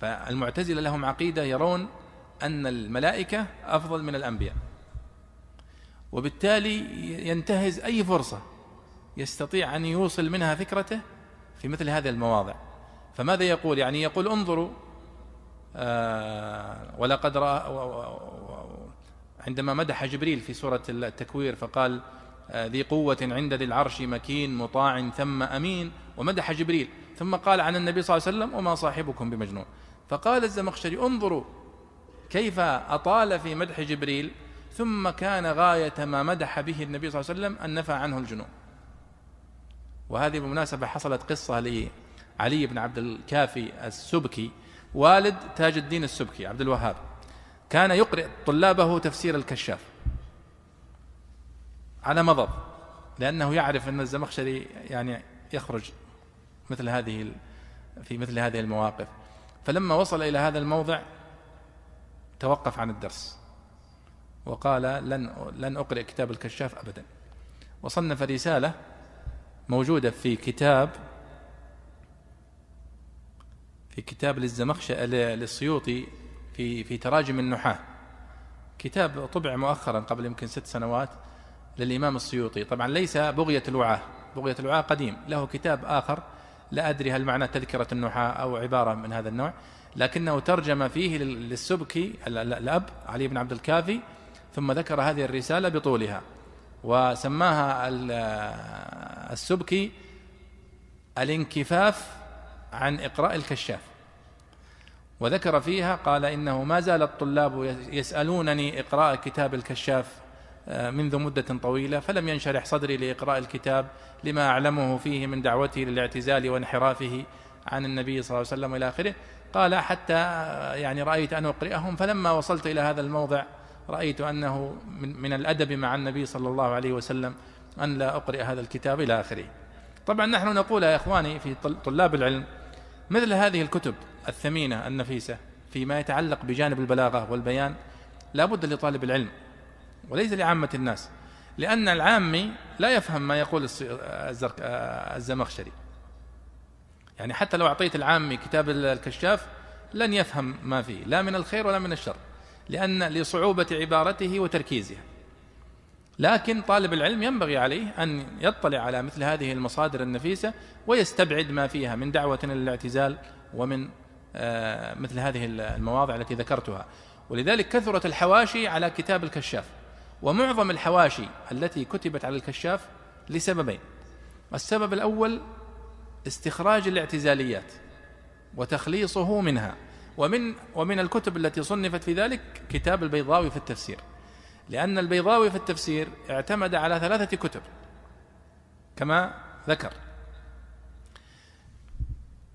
فالمعتزلة لهم عقيدة يرون أن الملائكة أفضل من الأنبياء. وبالتالي ينتهز أي فرصة يستطيع أن يوصل منها فكرته في مثل هذه المواضع. فماذا يقول؟ يعني يقول انظروا آه ولقد رأى عندما مدح جبريل في سورة التكوير فقال آه ذي قوة عند ذي العرش مكين مطاع ثم أمين. ومدح جبريل. ثم قال عن النبي صلى الله عليه وسلم وما صاحبكم بمجنون. فقال الزمخشري انظروا كيف أطال في مدح جبريل ثم كان غاية ما مدح به النبي صلى الله عليه وسلم أن نفى عنه الجنون. وهذه بالمناسبة حصلت قصة لعلي بن عبد الكافي السبكي والد تاج الدين السبكي عبد الوهاب. كان يقرئ طلابه تفسير الكشاف على مضض لأنه يعرف أن الزمخشري يعني يخرج مثل هذه في مثل هذه المواقف. فلما وصل إلى هذا الموضع توقف عن الدرس وقال لن لن أقرأ كتاب الكشاف أبدا. وصنف رسالة موجودة في كتاب في كتاب للزمخش للسيوطي في في تراجم النحاة. كتاب طبع مؤخرا قبل يمكن ست سنوات للإمام السيوطي. طبعا ليس بغية الوعاة. بغية الوعاة قديم. له كتاب آخر لا أدري هل معنى تذكرة النحاة أو عبارة من هذا النوع لكنه ترجم فيه للسبكي الأب علي بن عبد الكافي ثم ذكر هذه الرسالة بطولها وسماها السبكي الانكفاف عن إقراء الكشاف. وذكر فيها قال إنه ما زال الطلاب يسألونني إقراء كتاب الكشاف منذ مدة طويلة فلم ينشرح صدري لإقراء الكتاب لما أعلمه فيه من دعوته للاعتزال وانحرافه عن النبي صلى الله عليه وسلم إلى آخره. قال حتى آه، يعني رأيت أن أقرئهم فلما وصلت إلى هذا الموضع رأيت أنه من, من الأدب مع النبي صلى الله عليه وسلم أن لا أقرئ هذا الكتاب إلى آخره. طبعا نحن نقول يا إخواني في طلاب العلم مثل هذه الكتب الثمينة النفيسة فيما يتعلق بجانب البلاغة والبيان لا بد لطالب العلم وليس لعامة الناس لأن العامي لا يفهم ما يقول الزمخشري. يعني حتى لو أعطيت العامي كتاب الكشاف لن يفهم ما فيه لا من الخير ولا من الشر لأن لصعوبة عبارته وتركيزها. لكن طالب العلم ينبغي عليه أن يطلع على مثل هذه المصادر النفيسة ويستبعد ما فيها من دعوة للاعتزال ومن آه، مثل هذه المواضع التي ذكرتها. ولذلك كثرت الحواشي على كتاب الكشاف. ومعظم الحواشي التي كتبت على الكشاف لسببين. السبب الأول استخراج الاعتزاليات وتخليصه منها. ومن ومن الكتب التي صنفت في ذلك كتاب البيضاوي في التفسير. لأن البيضاوي في التفسير اعتمد على ثلاثة كتب. كما ذكر.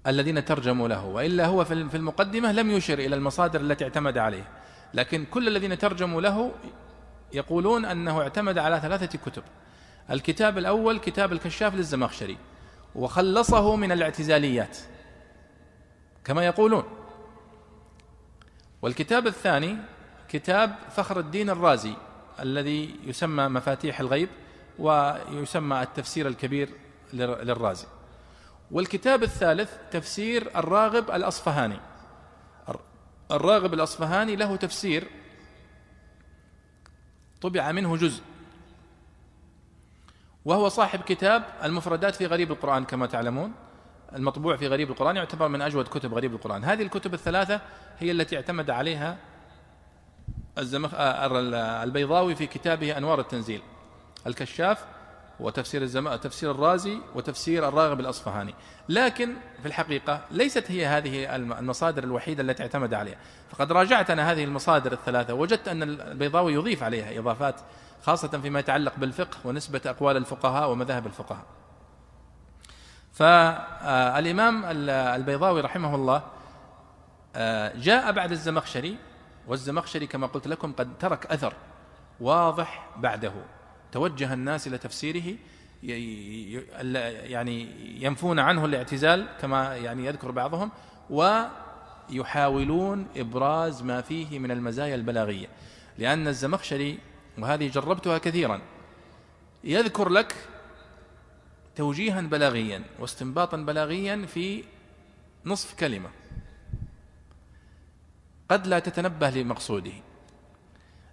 الذين ترجموا له. وإلا هو في المقدمة لم يشر إلى المصادر التي اعتمد عليها لكن كل الذين ترجموا له يقولون أنه اعتمد على ثلاثة كتب. الكتاب الأول كتاب الكشاف للزمخشري وخلصه من الاعتزاليات كما يقولون. والكتاب الثاني كتاب فخر الدين الرازي الذي يسمى مفاتيح الغيب ويسمى التفسير الكبير للرازي. والكتاب الثالث تفسير الراغب الأصفهاني. الراغب الأصفهاني له تفسير طبع منه جزء. وهو صاحب كتاب المفردات في غريب القرآن كما تعلمون. المطبوع في غريب القرآن يعتبر من أجود كتب غريب القرآن. هذه الكتب الثلاثة هي التي اعتمد عليها الزمخ آه، البيضاوي في كتابه أنوار التنزيل. الكشاف وتفسير الزم... تفسير الرازي وتفسير الراغب الأصفهاني. لكن في الحقيقة ليست هي هذه المصادر الوحيدة التي اعتمد عليها. فقد راجعت أنا هذه المصادر الثلاثة وجدت أن البيضاوي يضيف عليها إضافات خاصة فيما يتعلق بالفقه ونسبة أقوال الفقهاء ومذاهب الفقهاء. فالإمام البيضاوي رحمه الله آه، جاء بعد الزمخشري والزمخشري كما قلت لكم قد ترك أثر واضح بعده. توجه الناس إلى تفسيره يعني ينفون عنه الاعتزال كما يعني يذكر بعضهم ويحاولون إبراز ما فيه من المزايا البلاغية. لأن الزمخشري وهذه جربتها كثيرا يذكر لك توجيها بلاغيا واستنباطا بلاغيا في نصف كلمة. قد لا تتنبه لمقصوده.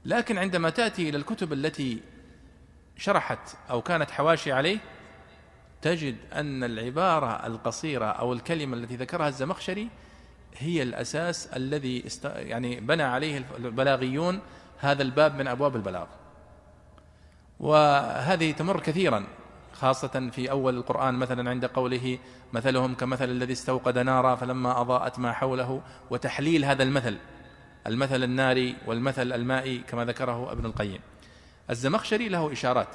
لكن عندما تأتي إلى الكتب التي شرحت أو كانت حواشي عليه تجد أن العبارة القصيرة أو الكلمة التي ذكرها الزمخشري هي الأساس الذي است... يعني بنى عليه البلاغيون هذا الباب من أبواب البلاغ. وهذه تمر كثيرا خاصة في أول القرآن مثلا عند قوله مثلهم كمثل الذي استوقد نارا فلما أضاءت ما حوله وتحليل هذا المثل المثل الناري والمثل المائي كما ذكره ابن القيم. الزمخشري له إشارات.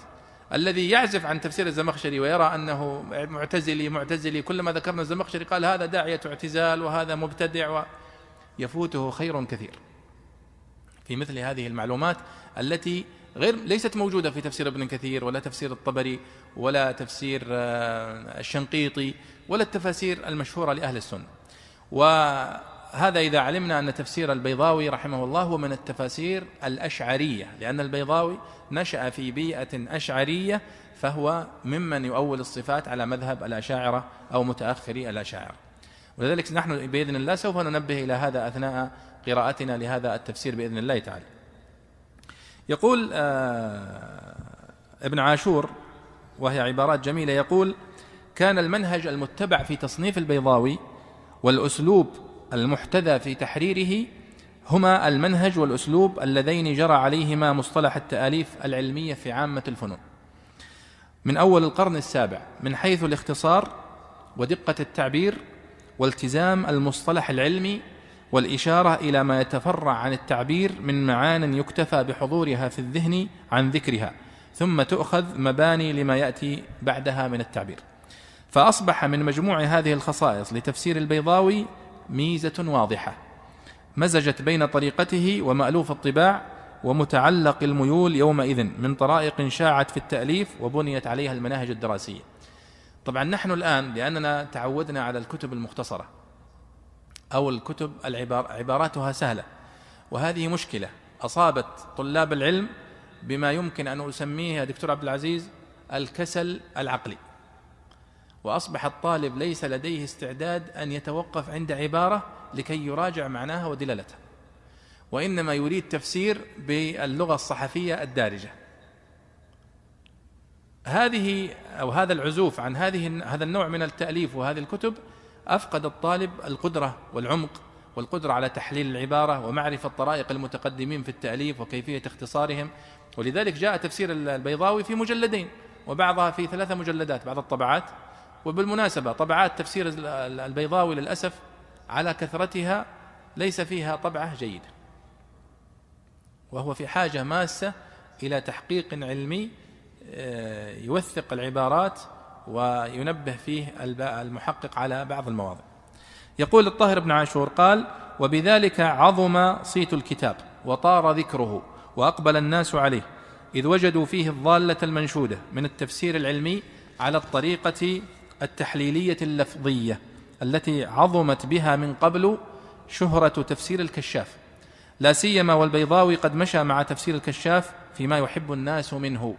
الذي يعزف عن تفسير الزمخشري ويرى أنه معتزلي معتزلي كلما ذكرنا الزمخشري قال هذا داعية اعتزال وهذا مبتدع ويفوته خير كثير. في مثل هذه المعلومات التي غير ليست موجودة في تفسير ابن كثير ولا تفسير الطبري ولا تفسير آه، الشنقيطي ولا التفاسير المشهورة لأهل السنة. وهذا إذا علمنا أن تفسير البيضاوي رحمه الله هو من التفاسير الأشعرية لأن البيضاوي نشأ في بيئة أشعرية فهو ممن يؤول الصفات على مذهب الأشاعرة أو متأخري الأشاعرة. ولذلك نحن بإذن الله سوف ننبه إلى هذا أثناء قراءتنا لهذا التفسير بإذن الله تعالى. يقول آه ابن عاشور وهي عبارات جميلة يقول كان المنهج المتبع في تصنيف البيضاوي والأسلوب المحتذى في تحريره هما المنهج والأسلوب اللذين جرى عليهما مصطلح التآليف العلمية في عامة الفنون. من أول القرن السابع من حيث الاختصار ودقة التعبير والتزام المصطلح العلمي والإشارة إلى ما يتفرع عن التعبير من معان يكتفى بحضورها في الذهن عن ذكرها ثم تؤخذ مباني لما يأتي بعدها من التعبير. فأصبح من مجموع هذه الخصائص لتفسير البيضاوي ميزة واضحة. مزجت بين طريقته ومألوف الطباع ومتعلق الميول يومئذ من طرائق شاعت في التأليف وبنيت عليها المناهج الدراسية. طبعا نحن الآن لأننا تعودنا على الكتب المختصرة أو الكتب العبار عباراتها سهلة وهذه مشكلة أصابت طلاب العلم بما يمكن أن أسميه يا دكتور عبد العزيز الكسل العقلي. وأصبح الطالب ليس لديه استعداد أن يتوقف عند عبارة لكي يراجع معناها ودلالتها وإنما يريد تفسير باللغة الصحفية الدارجة. هذه أو هذا العزوف عن هذه هذا النوع من التأليف وهذه الكتب أفقد الطالب القدرة والعمق والقدرة على تحليل العبارة ومعرفة طرائق المتقدمين في التأليف وكيفية اختصارهم. ولذلك جاء تفسير البيضاوي في مجلدين وبعضها في ثلاثة مجلدات بعض الطبعات. وبالمناسبة طبعات تفسير البيضاوي للأسف على كثرتها ليس فيها طبعة جيدة. وهو في حاجة ماسة إلى تحقيق علمي آه، يوثق العبارات وينبه فيه المحقق على بعض المواضع. يقول الطاهر بن عاشور قال وبذلك عظم صيت الكتاب وطار ذكره وأقبل الناس عليه إذ وجدوا فيه الضالة المنشودة من التفسير العلمي على الطريقة التحليلية اللفظية التي عظمت بها من قبل شهرة تفسير الكشاف. لا سيما والبيضاوي قد مشى مع تفسير الكشاف فيما يحب الناس منه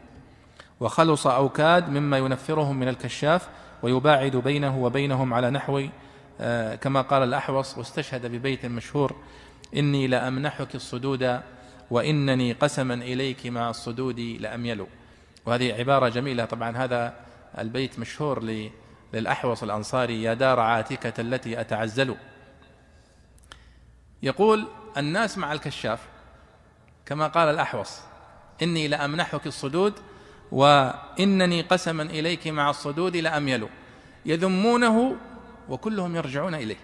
وخلص أوكاد مما ينفرهم من الكشاف ويباعد بينه وبينهم على نحو آه، كما قال الأحوص واستشهد ببيت مشهور إني لأمنحك الصدود وإنني قسما إليك مع الصدود لأميل وهذه عبارة جميلة طبعا. هذا البيت مشهور للأحوص الأنصاري يا دار عاتكة التي أتعزل يقول الناس مع الكشاف كما قال الأحوص إني لأمنحك الصدود وإنني قسما إليك مع الصدود لأميل يذمونه وكلهم يرجعون إليه.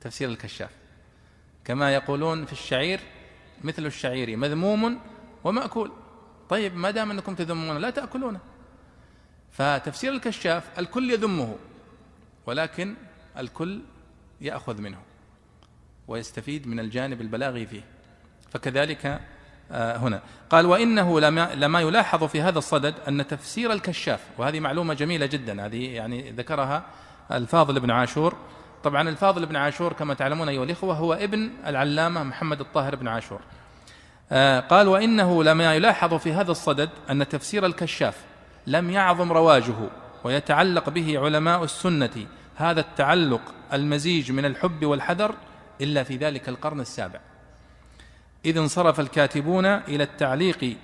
تفسير الكشاف. كما يقولون في الشعير مثل الشعير مذموم ومأكول طيب ما دام أنكم تذمون لا تأكلونه. فتفسير الكشاف الكل يذمه ولكن الكل يأخذ منه ويستفيد من الجانب البلاغي فيه. فكذلك آه، هنا. قال وإنه لما, يلاحظ في هذا الصدد أن تفسير الكشاف وهذه معلومة جميلة جدا هذه يعني ذكرها الفاضل بن عاشور. طبعا الفاضل بن عاشور كما تعلمون أيها الإخوة هو ابن العلامة محمد الطاهر بن عاشور. آه، قال وإنه لما يلاحظ في هذا الصدد أن تفسير الكشاف لم يعظم رواجه ويتعلق به علماء السنة. هذا التعلق المزيج من الحب والحذر إلا في ذلك القرن السابع. إذ انصرف الكاتبون إلى التعليق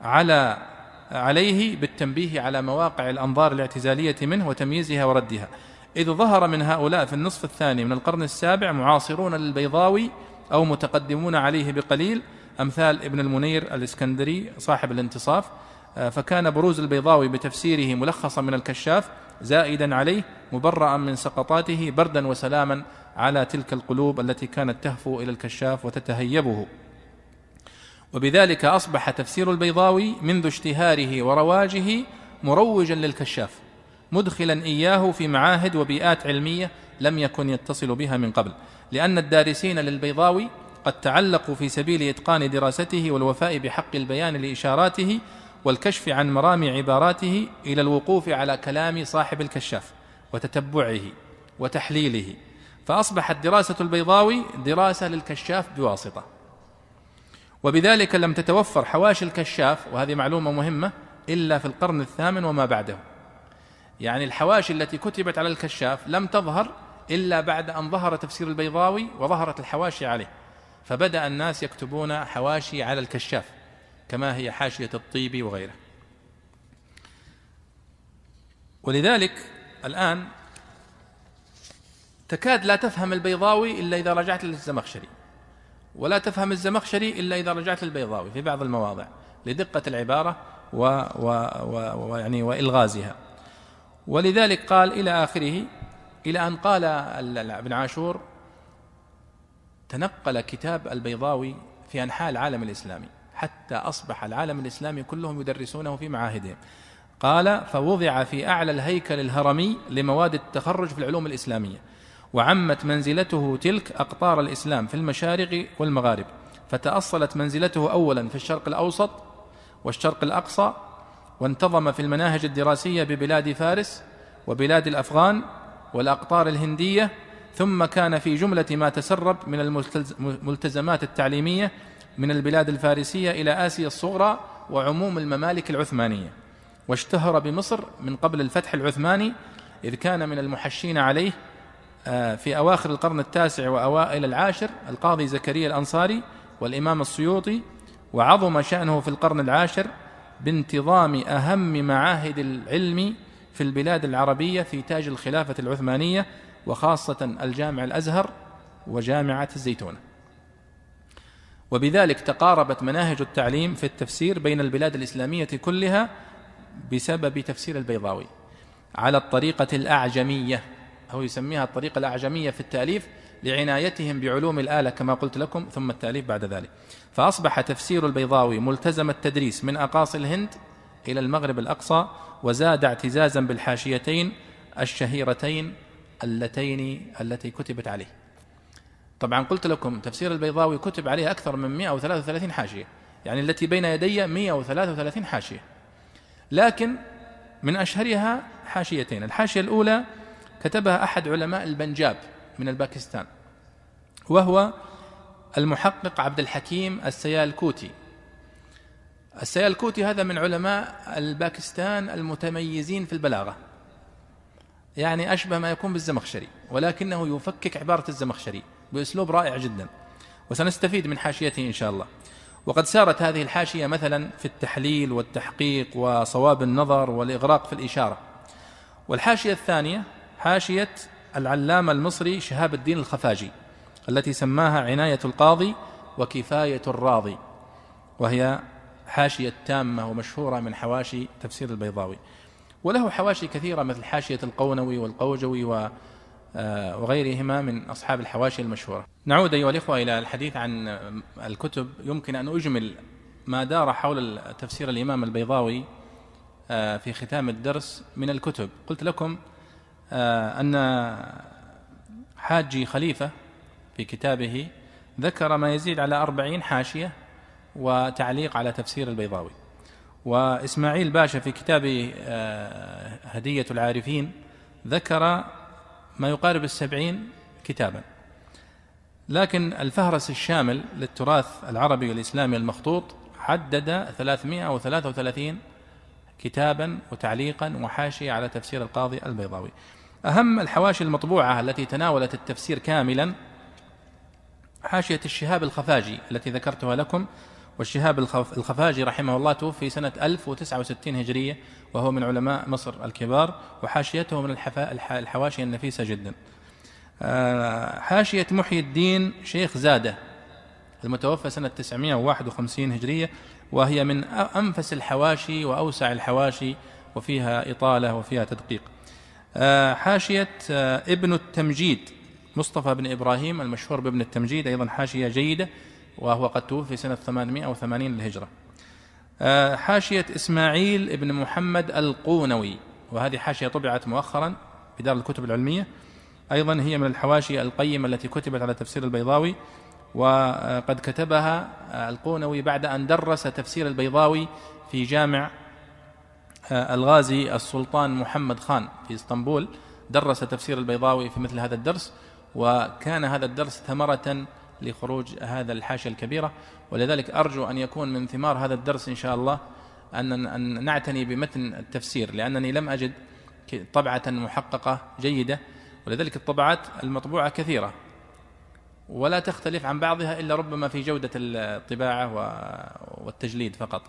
على عليه بالتنبيه على مواقع الأنظار الاعتزالية منه وتمييزها وردها. إذ ظهر من هؤلاء في النصف الثاني من القرن السابع معاصرون للبيضاوي أو متقدمون عليه بقليل أمثال ابن المنير الإسكندري صاحب الانتصاف. فكان بروز البيضاوي بتفسيره ملخصا من الكشاف زائدا عليه مبرأ من سقطاته بردا وسلاما على تلك القلوب التي كانت تهفو إلى الكشاف وتتهيبه. وبذلك أصبح تفسير البيضاوي منذ اشتهاره ورواجه مروجا للكشاف مدخلا إياه في معاهد وبيئات علمية لم يكن يتصل بها من قبل لأن الدارسين للبيضاوي قد تعلقوا في سبيل إتقان دراسته والوفاء بحق البيان لإشاراته والكشف عن مرامي عباراته إلى الوقوف على كلام صاحب الكشاف وتتبعه وتحليله. فأصبحت دراسة البيضاوي دراسة للكشاف بواسطة. وبذلك لم تتوفر حواشي الكشاف وهذه معلومة مهمة إلا في القرن الثامن وما بعده. يعني الحواشي التي كتبت على الكشاف لم تظهر إلا بعد أن ظهر تفسير البيضاوي وظهرت الحواشي عليه. فبدأ الناس يكتبون حواشي على الكشاف. كما هي حاشية الطيبي وغيره. ولذلك الآن تكاد لا تفهم البيضاوي إلا إذا رجعت للزمخشري ولا تفهم الزمخشري إلا إذا رجعت للبيضاوي في بعض المواضع لدقة العبارة و و و ويعني وإلغازها. ولذلك قال إلى آخره إلى أن قال ابن عاشور تنقل كتاب البيضاوي في أنحاء العالم الإسلامي. حتى أصبح العالم الإسلامي كلهم يدرسونه في معاهدهم قال فوضع في أعلى الهيكل الهرمي لمواد التخرج في العلوم الإسلامية وعمت منزلته تلك أقطار الإسلام في المشارق والمغارب فتأصلت منزلته أولا في الشرق الأوسط والشرق الأقصى وانتظم في المناهج الدراسية ببلاد فارس وبلاد الأفغان والأقطار الهندية ثم كان في جملة ما تسرب من الملتزمات التعليمية من البلاد الفارسية إلى آسيا الصغرى وعموم الممالك العثمانية واشتهر بمصر من قبل الفتح العثماني إذ كان من المحشين عليه آه، في أواخر القرن التاسع وأوائل العاشر القاضي زكريا الأنصاري والإمام السيوطي وعظم شأنه في القرن العاشر بانتظام أهم معاهد العلم في البلاد العربية في تاج الخلافة العثمانية وخاصة الجامع الأزهر وجامعة الزيتونة. وبذلك تقاربت مناهج التعليم في التفسير بين البلاد الإسلامية كلها بسبب تفسير البيضاوي. على الطريقة الأعجمية أو يسميها الطريقة الأعجمية في التأليف لعنايتهم بعلوم الآلة كما قلت لكم ثم التأليف بعد ذلك. فأصبح تفسير البيضاوي ملتزم التدريس من أقاصي الهند إلى المغرب الأقصى وزاد اعتزازا بالحاشيتين الشهيرتين اللتين التي كتبت عليه. طبعا قلت لكم تفسير البيضاوي كتب عليه أكثر من 133 حاشية يعني التي بين يدي 133 حاشية. لكن من أشهرها حاشيتين. الحاشية الأولى كتبها أحد علماء البنجاب من الباكستان وهو المحقق عبد الحكيم السيالكوتي السيالكوتي هذا من علماء الباكستان المتميزين في البلاغة يعني أشبه ما يكون بالزمخشري ولكنه يفكك عبارة الزمخشري. بأسلوب رائع جدا. وسنستفيد من حاشيته إن شاء الله. وقد سارت هذه الحاشية مثلا في التحليل والتحقيق وصواب النظر والإغراق في الإشارة. والحاشية الثانية حاشية العلامة المصري شهاب الدين الخفاجي التي سماها عناية القاضي وكفاية الراضي. وهي حاشية تامة ومشهورة من حواشي تفسير البيضاوي. وله حواشي كثيرة مثل حاشية القونوي والقوجوي آه، وغيرهما من أصحاب الحواشي المشهورة. نعود أيها الإخوة إلى الحديث عن الكتب. يمكن أن أجمل ما دار حول تفسير الإمام البيضاوي آه، في ختام الدرس من الكتب. قلت لكم آه، أن حاجي خليفة في كتابه ذكر ما يزيد على أربعين حاشية وتعليق على تفسير البيضاوي. وإسماعيل باشا في كتابه آه، هدية العارفين ذكر ما يقارب السبعين كتابا. لكن الفهرس الشامل للتراث العربي والإسلامي المخطوط حدد 333 كتابا وتعليقا وحاشية على تفسير القاضي البيضاوي. أهم الحواشي المطبوعة التي تناولت التفسير كاملا حاشية الشهاب الخفاجي التي ذكرتها لكم والشهاب الخفاجي رحمه الله توفي سنة 1069 هجرية وهو من علماء مصر الكبار وحاشيته من الحواشي النفيسة جدا. آه، حاشية محي الدين شيخ زادة المتوفى سنة 951 هجرية وهي من أنفس الحواشي وأوسع الحواشي وفيها إطالة وفيها تدقيق. آه، حاشية آه، ابن التمجيد مصطفى بن إبراهيم المشهور بابن التمجيد أيضا حاشية جيدة وهو قد توفي سنة 880 للهجرة. آه، حاشية إسماعيل ابن محمد القونوي وهذه حاشية طبعت مؤخرا في دار الكتب العلمية. أيضا هي من الحواشي القيمة التي كتبت على تفسير البيضاوي وقد كتبها القونوي بعد أن درس تفسير البيضاوي في جامع آه، الغازي السلطان محمد خان في إسطنبول. درس تفسير البيضاوي في مثل هذا الدرس وكان هذا الدرس ثمرة لخروج هذا الحاشية الكبيرة ولذلك أرجو أن يكون من ثمار هذا الدرس إن شاء الله أن نعتني بمتن التفسير لأنني لم أجد طبعة محققة جيدة ولذلك الطبعات المطبوعة كثيرة ولا تختلف عن بعضها إلا ربما في جودة الطباعة والتجليد فقط.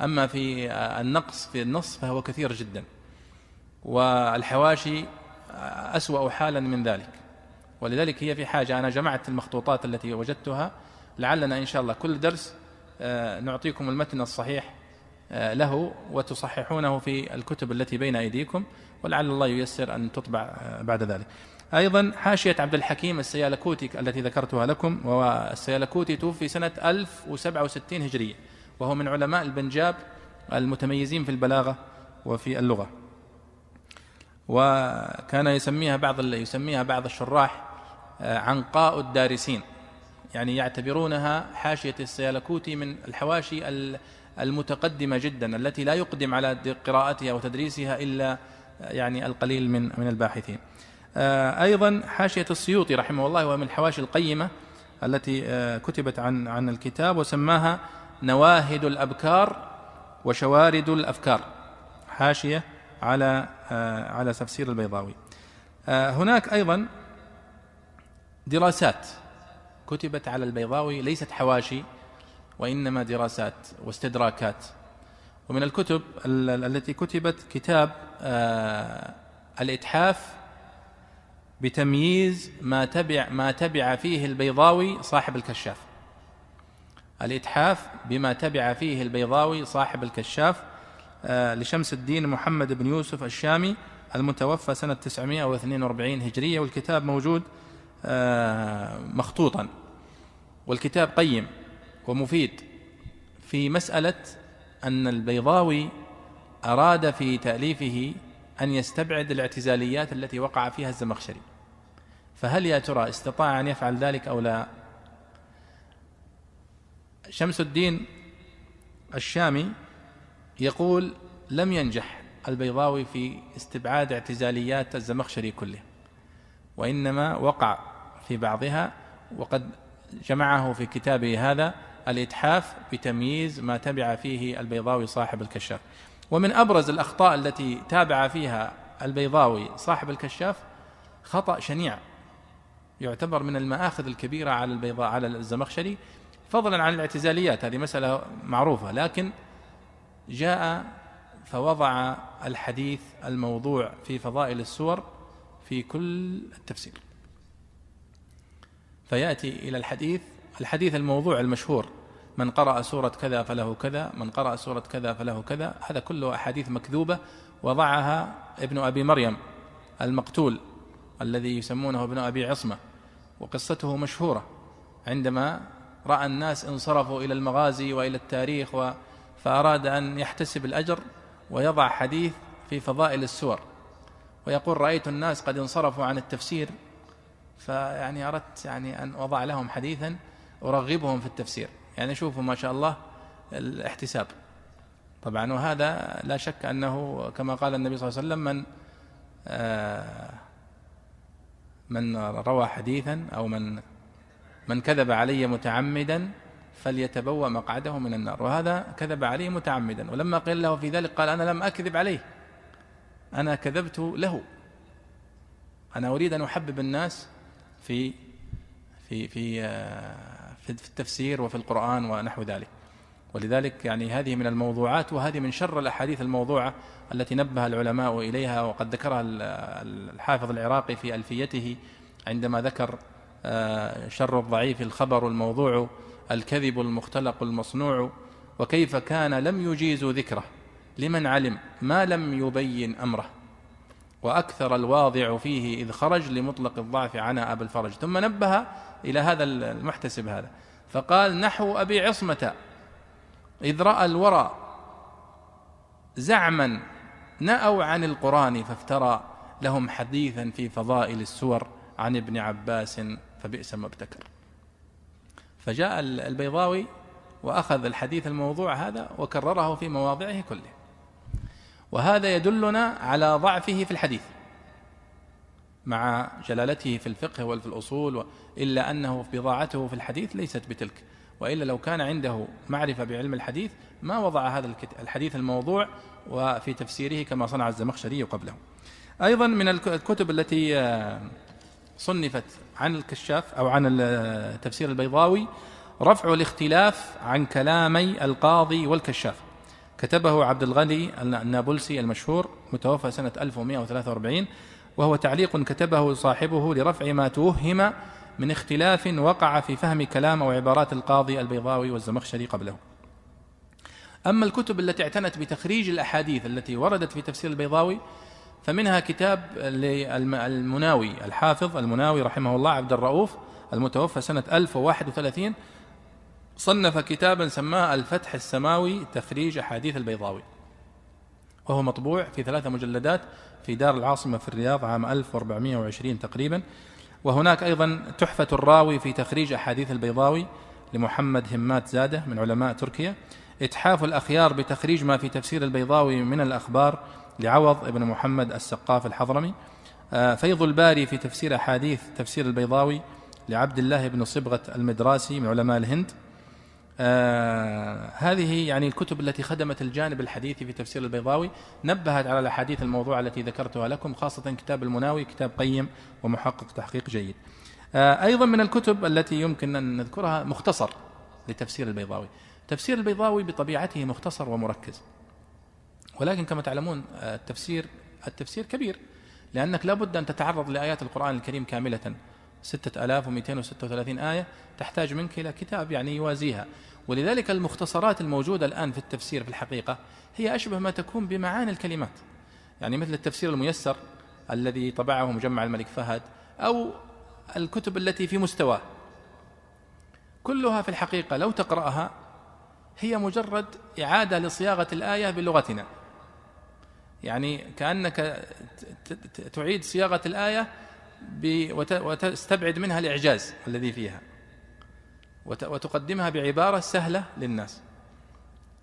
أما في النقص في النص فهو كثير جدا والحواشي أسوأ حالا من ذلك. ولذلك هي في حاجة. أنا جمعت المخطوطات التي وجدتها. لعلنا إن شاء الله كل درس آه، نعطيكم المتن الصحيح آه، له وتصححونه في الكتب التي بين أيديكم ولعل الله ييسر أن تطبع آه، بعد ذلك. أيضا حاشية عبد الحكيم السيالكوتي التي ذكرتها لكم والسيالكوتي توفي سنة 1067 هجرية وهو من علماء البنجاب المتميزين في البلاغة وفي اللغة. وكان يسميها بعض يسميها بعض الشراح عنقاء الدارسين. يعني يعتبرونها حاشية السيالكوتي من الحواشي المتقدمة جدا التي لا يقدم على قراءتها وتدريسها إلا يعني القليل من من الباحثين. آه، أيضا حاشية السيوطي رحمه الله وهو من الحواشي القيمة التي آه، كتبت عن عن الكتاب وسماها نواهد الأبكار وشوارد الأفكار. حاشية على آه، على تفسير البيضاوي. هناك أيضا دراسات كتبت على البيضاوي ليست حواشي وإنما دراسات واستدراكات. ومن الكتب التي كتبت كتاب الإتحاف بتمييز ما تبع ما تبع فيه البيضاوي صاحب الكشاف. الإتحاف بما تبع فيه البيضاوي صاحب الكشاف آه، لشمس الدين محمد بن يوسف الشامي المتوفى سنة 942 هجرية. والكتاب موجود آه، مخطوطا. والكتاب قيم ومفيد في مسألة أن البيضاوي أراد في تأليفه أن يستبعد الاعتزاليات التي وقع فيها الزمخشري. فهل يا ترى استطاع أن يفعل ذلك أو لا؟ شمس الدين الشامي يقول لم ينجح البيضاوي في استبعاد اعتزاليات الزمخشري كله وإنما وقع في بعضها وقد جمعه في كتابه هذا الإتحاف بتمييز ما تبع فيه البيضاوي صاحب الكشاف. ومن أبرز الأخطاء التي تابع فيها البيضاوي صاحب الكشاف خطأ شنيع يعتبر من المآخذ الكبيرة على البيضاء على الزمخشري فضلا عن الاعتزاليات هذه مسألة معروفة لكن جاء فوضع الحديث الموضوع في فضائل السور في كل التفسير. فيأتي إلى الحديث الحديث الموضوع المشهور من قرأ سورة كذا فله كذا من قرأ سورة كذا فله كذا هذا كله أحاديث مكذوبة وضعها ابن أبي مريم المقتول الذي يسمونه ابن أبي عصمة وقصته مشهورة عندما رأى الناس انصرفوا إلى المغازي وإلى التاريخ و فأراد أن يحتسب الأجر ويضع حديث في فضائل السور ويقول رأيت الناس قد انصرفوا عن التفسير فيعني أردت يعني أن أضع لهم حديثا أرغبهم في التفسير. يعني شوفوا ما شاء الله الاحتساب. طبعا وهذا لا شك أنه كما قال النبي صلى الله عليه وسلم من آه من روى حديثا أو من من كذب علي متعمدا فليتبوأ مقعده من النار. وهذا كذب عليه متعمدا. ولما قيل له في ذلك قال أنا لم أكذب عليه. أنا كذبت له. أنا أريد أن أحبب الناس في في في في التفسير وفي القرآن ونحو ذلك. ولذلك يعني هذه من الموضوعات وهذه من شر الأحاديث الموضوعة التي نبه العلماء إليها وقد ذكرها الحافظ العراقي في ألفيته عندما ذكر آه، شر الضعيف الخبر الموضوع الكذب المختلق المصنوع وكيف كان لم يجيز ذكره. لمن علم؟ ما لم يبين أمره. وأكثر الواضع فيه إذ خرج لمطلق الضعف عنا أبا الفرج. ثم نبه إلى هذا المحتسب هذا. فقال نحو أبي عصمة إذ رأى الورى زعما نأوا عن القرآن فافترى لهم حديثا في فضائل السور عن ابن عباس فبئس ما ابتكر فجاء البيضاوي وأخذ الحديث الموضوع هذا وكرره في مواضعه كله. وهذا يدلنا على ضعفه في الحديث مع جلالته في الفقه وفي الأصول إلا أنه بضاعته في الحديث ليست بتلك. وإلا لو كان عنده معرفة بعلم الحديث ما وضع هذا الحديث الموضوع وفي تفسيره كما صنع الزمخشري قبله. أيضا من الكتب التي آه، صنفت عن الكشاف أو عن تفسير البيضاوي رفع الاختلاف عن كلامي القاضي والكشاف. كتبه عبد الغني النابلسي المشهور متوفى سنة 1143 وهو تعليق كتبه صاحبه لرفع ما توهم من اختلاف وقع في فهم كلام أو عبارات القاضي البيضاوي والزمخشري قبله. أما الكتب التي اعتنت بتخريج الأحاديث التي وردت في تفسير البيضاوي فمنها كتاب للمناوي الحافظ المناوي رحمه الله عبد الرؤوف المتوفى سنة 1031 صنف كتابا سماه الفتح السماوي تخريج أحاديث البيضاوي. وهو مطبوع في ثلاثة مجلدات في دار العاصمة في الرياض عام 1420 تقريبا. وهناك أيضا تحفة الراوي في تخريج أحاديث البيضاوي لمحمد همات زادة من علماء تركيا. إتحاف الأخيار بتخريج ما في تفسير البيضاوي من الأخبار لعوض ابن محمد السقاف الحضرمي. آه، فيض الباري في تفسير أحاديث تفسير البيضاوي لعبد الله بن صبغة المدراسي من علماء الهند. آه، هذه يعني الكتب التي خدمت الجانب الحديثي في تفسير البيضاوي نبهت على الأحاديث الموضوعة التي ذكرتها لكم خاصة كتاب المناوي كتاب قيم ومحقق تحقيق جيد. آه، أيضا من الكتب التي يمكن أن نذكرها مختصر لتفسير البيضاوي. تفسير البيضاوي بطبيعته مختصر ومركز. ولكن كما تعلمون آه، التفسير التفسير كبير لأنك لابد أن تتعرض لآيات القرآن الكريم كاملة 6236 آية تحتاج منك إلى كتاب يعني يوازيها. ولذلك المختصرات الموجودة الآن في التفسير في الحقيقة هي أشبه ما تكون بمعاني الكلمات. يعني مثل التفسير الميسر الذي طبعه مجمع الملك فهد أو الكتب التي في مستواه. كلها في الحقيقة لو تقرأها هي مجرد إعادة لصياغة الآية بلغتنا. يعني كأنك تعيد صياغة الآية وتستبعد منها الإعجاز الذي فيها. وتقدمها بعبارة سهلة للناس.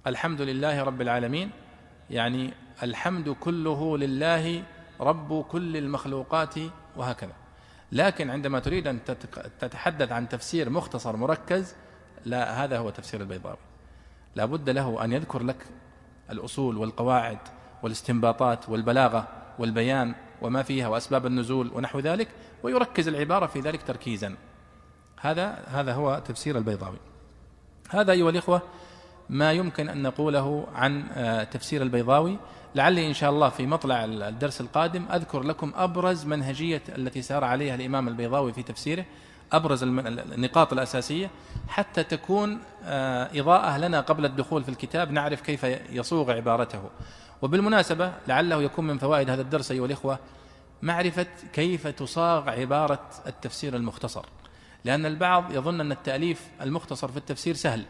الحمد لله رب العالمين. يعني الحمد كله لله رب كل المخلوقات وهكذا. لكن عندما تريد أن تتحدث عن تفسير مختصر مركز لا هذا هو تفسير البيضاوي. لا بد له أن يذكر لك الأصول والقواعد والاستنباطات والبلاغة والبيان. وما فيها وأسباب النزول ونحو ذلك ويركز العبارة في ذلك تركيزا. هذا هذا هو تفسير البيضاوي. هذا أيها الإخوة ما يمكن أن نقوله عن آه، تفسير البيضاوي. لعلي إن شاء الله في مطلع الدرس القادم أذكر لكم أبرز منهجية التي سار عليها الإمام البيضاوي في تفسيره أبرز النقاط الأساسية. حتى تكون آه، إضاءة لنا قبل الدخول في الكتاب نعرف كيف يصوغ عبارته. وبالمناسبة لعله يكون من فوائد هذا الدرس أيها الإخوة معرفة كيف تصاغ عبارة التفسير المختصر. لأن البعض يظن أن التأليف المختصر في التفسير سهل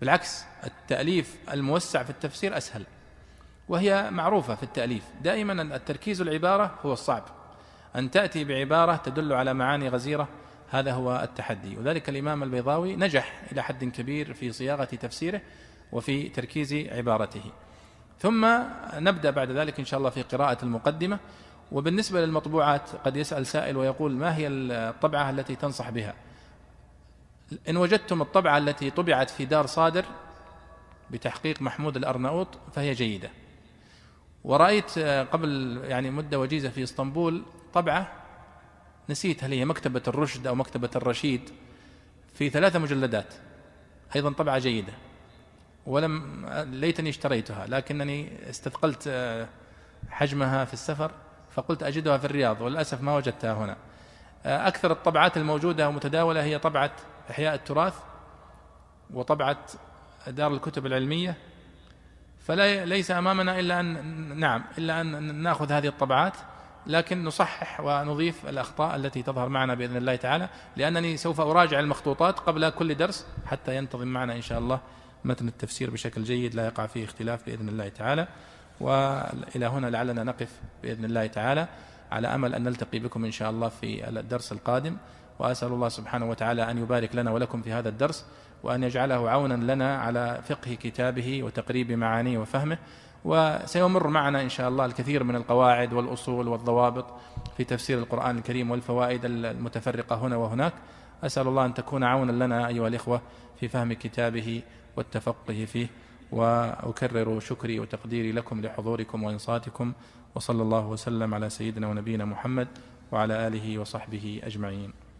بالعكس التأليف الموسع في التفسير أسهل وهي معروفة في التأليف. دائما التركيز العبارة هو الصعب. أن تأتي بعبارة تدل على معاني غزيرة هذا هو التحدي. وذلك الإمام البيضاوي نجح إلى حد كبير في صياغة تفسيره وفي تركيز عبارته. ثم نبدأ بعد ذلك إن شاء الله في قراءة المقدمة. وبالنسبة للمطبوعات قد يسأل سائل ويقول ما هي الطبعة التي تنصح بها؟ إن وجدتم الطبعة التي طبعت في دار صادر بتحقيق محمود الأرناؤوط فهي جيدة. ورأيت قبل يعني مدة وجيزة في إسطنبول طبعة نسيت هل هي مكتبة الرشد أو مكتبة الرشيد في ثلاثة مجلدات. أيضا طبعة جيدة. ولم ليتني اشتريتها لكنني استثقلت حجمها في السفر فقلت أجدها في الرياض وللأسف ما وجدتها هنا. أكثر الطبعات الموجودة ومتداولة هي طبعة إحياء التراث وطبعة دار الكتب العلمية. فليس أمامنا إلا أن نعم إلا أن نأخذ هذه الطبعات لكن نصحح ونضيف الأخطاء التي تظهر معنا بإذن الله تعالى لأنني سوف أراجع المخطوطات قبل كل درس حتى ينتظم معنا إن شاء الله متن التفسير بشكل جيد لا يقع فيه اختلاف بإذن الله تعالى. وإلى هنا لعلنا نقف بإذن الله تعالى على أمل أن نلتقي بكم إن شاء الله في الدرس القادم. وأسأل الله سبحانه وتعالى أن يبارك لنا ولكم في هذا الدرس وأن يجعله عونا لنا على فقه كتابه وتقريب معانيه وفهمه. وسيمر معنا إن شاء الله الكثير من القواعد والأصول والضوابط في تفسير القرآن الكريم والفوائد المتفرقة هنا وهناك. أسأل الله أن تكون عونا لنا أيها الإخوة في فهم كتابه والتفقه فيه وأكرر شكري وتقديري لكم لحضوركم وإنصاتكم وصلى الله وسلم على سيدنا ونبينا محمد وعلى آله وصحبه أجمعين.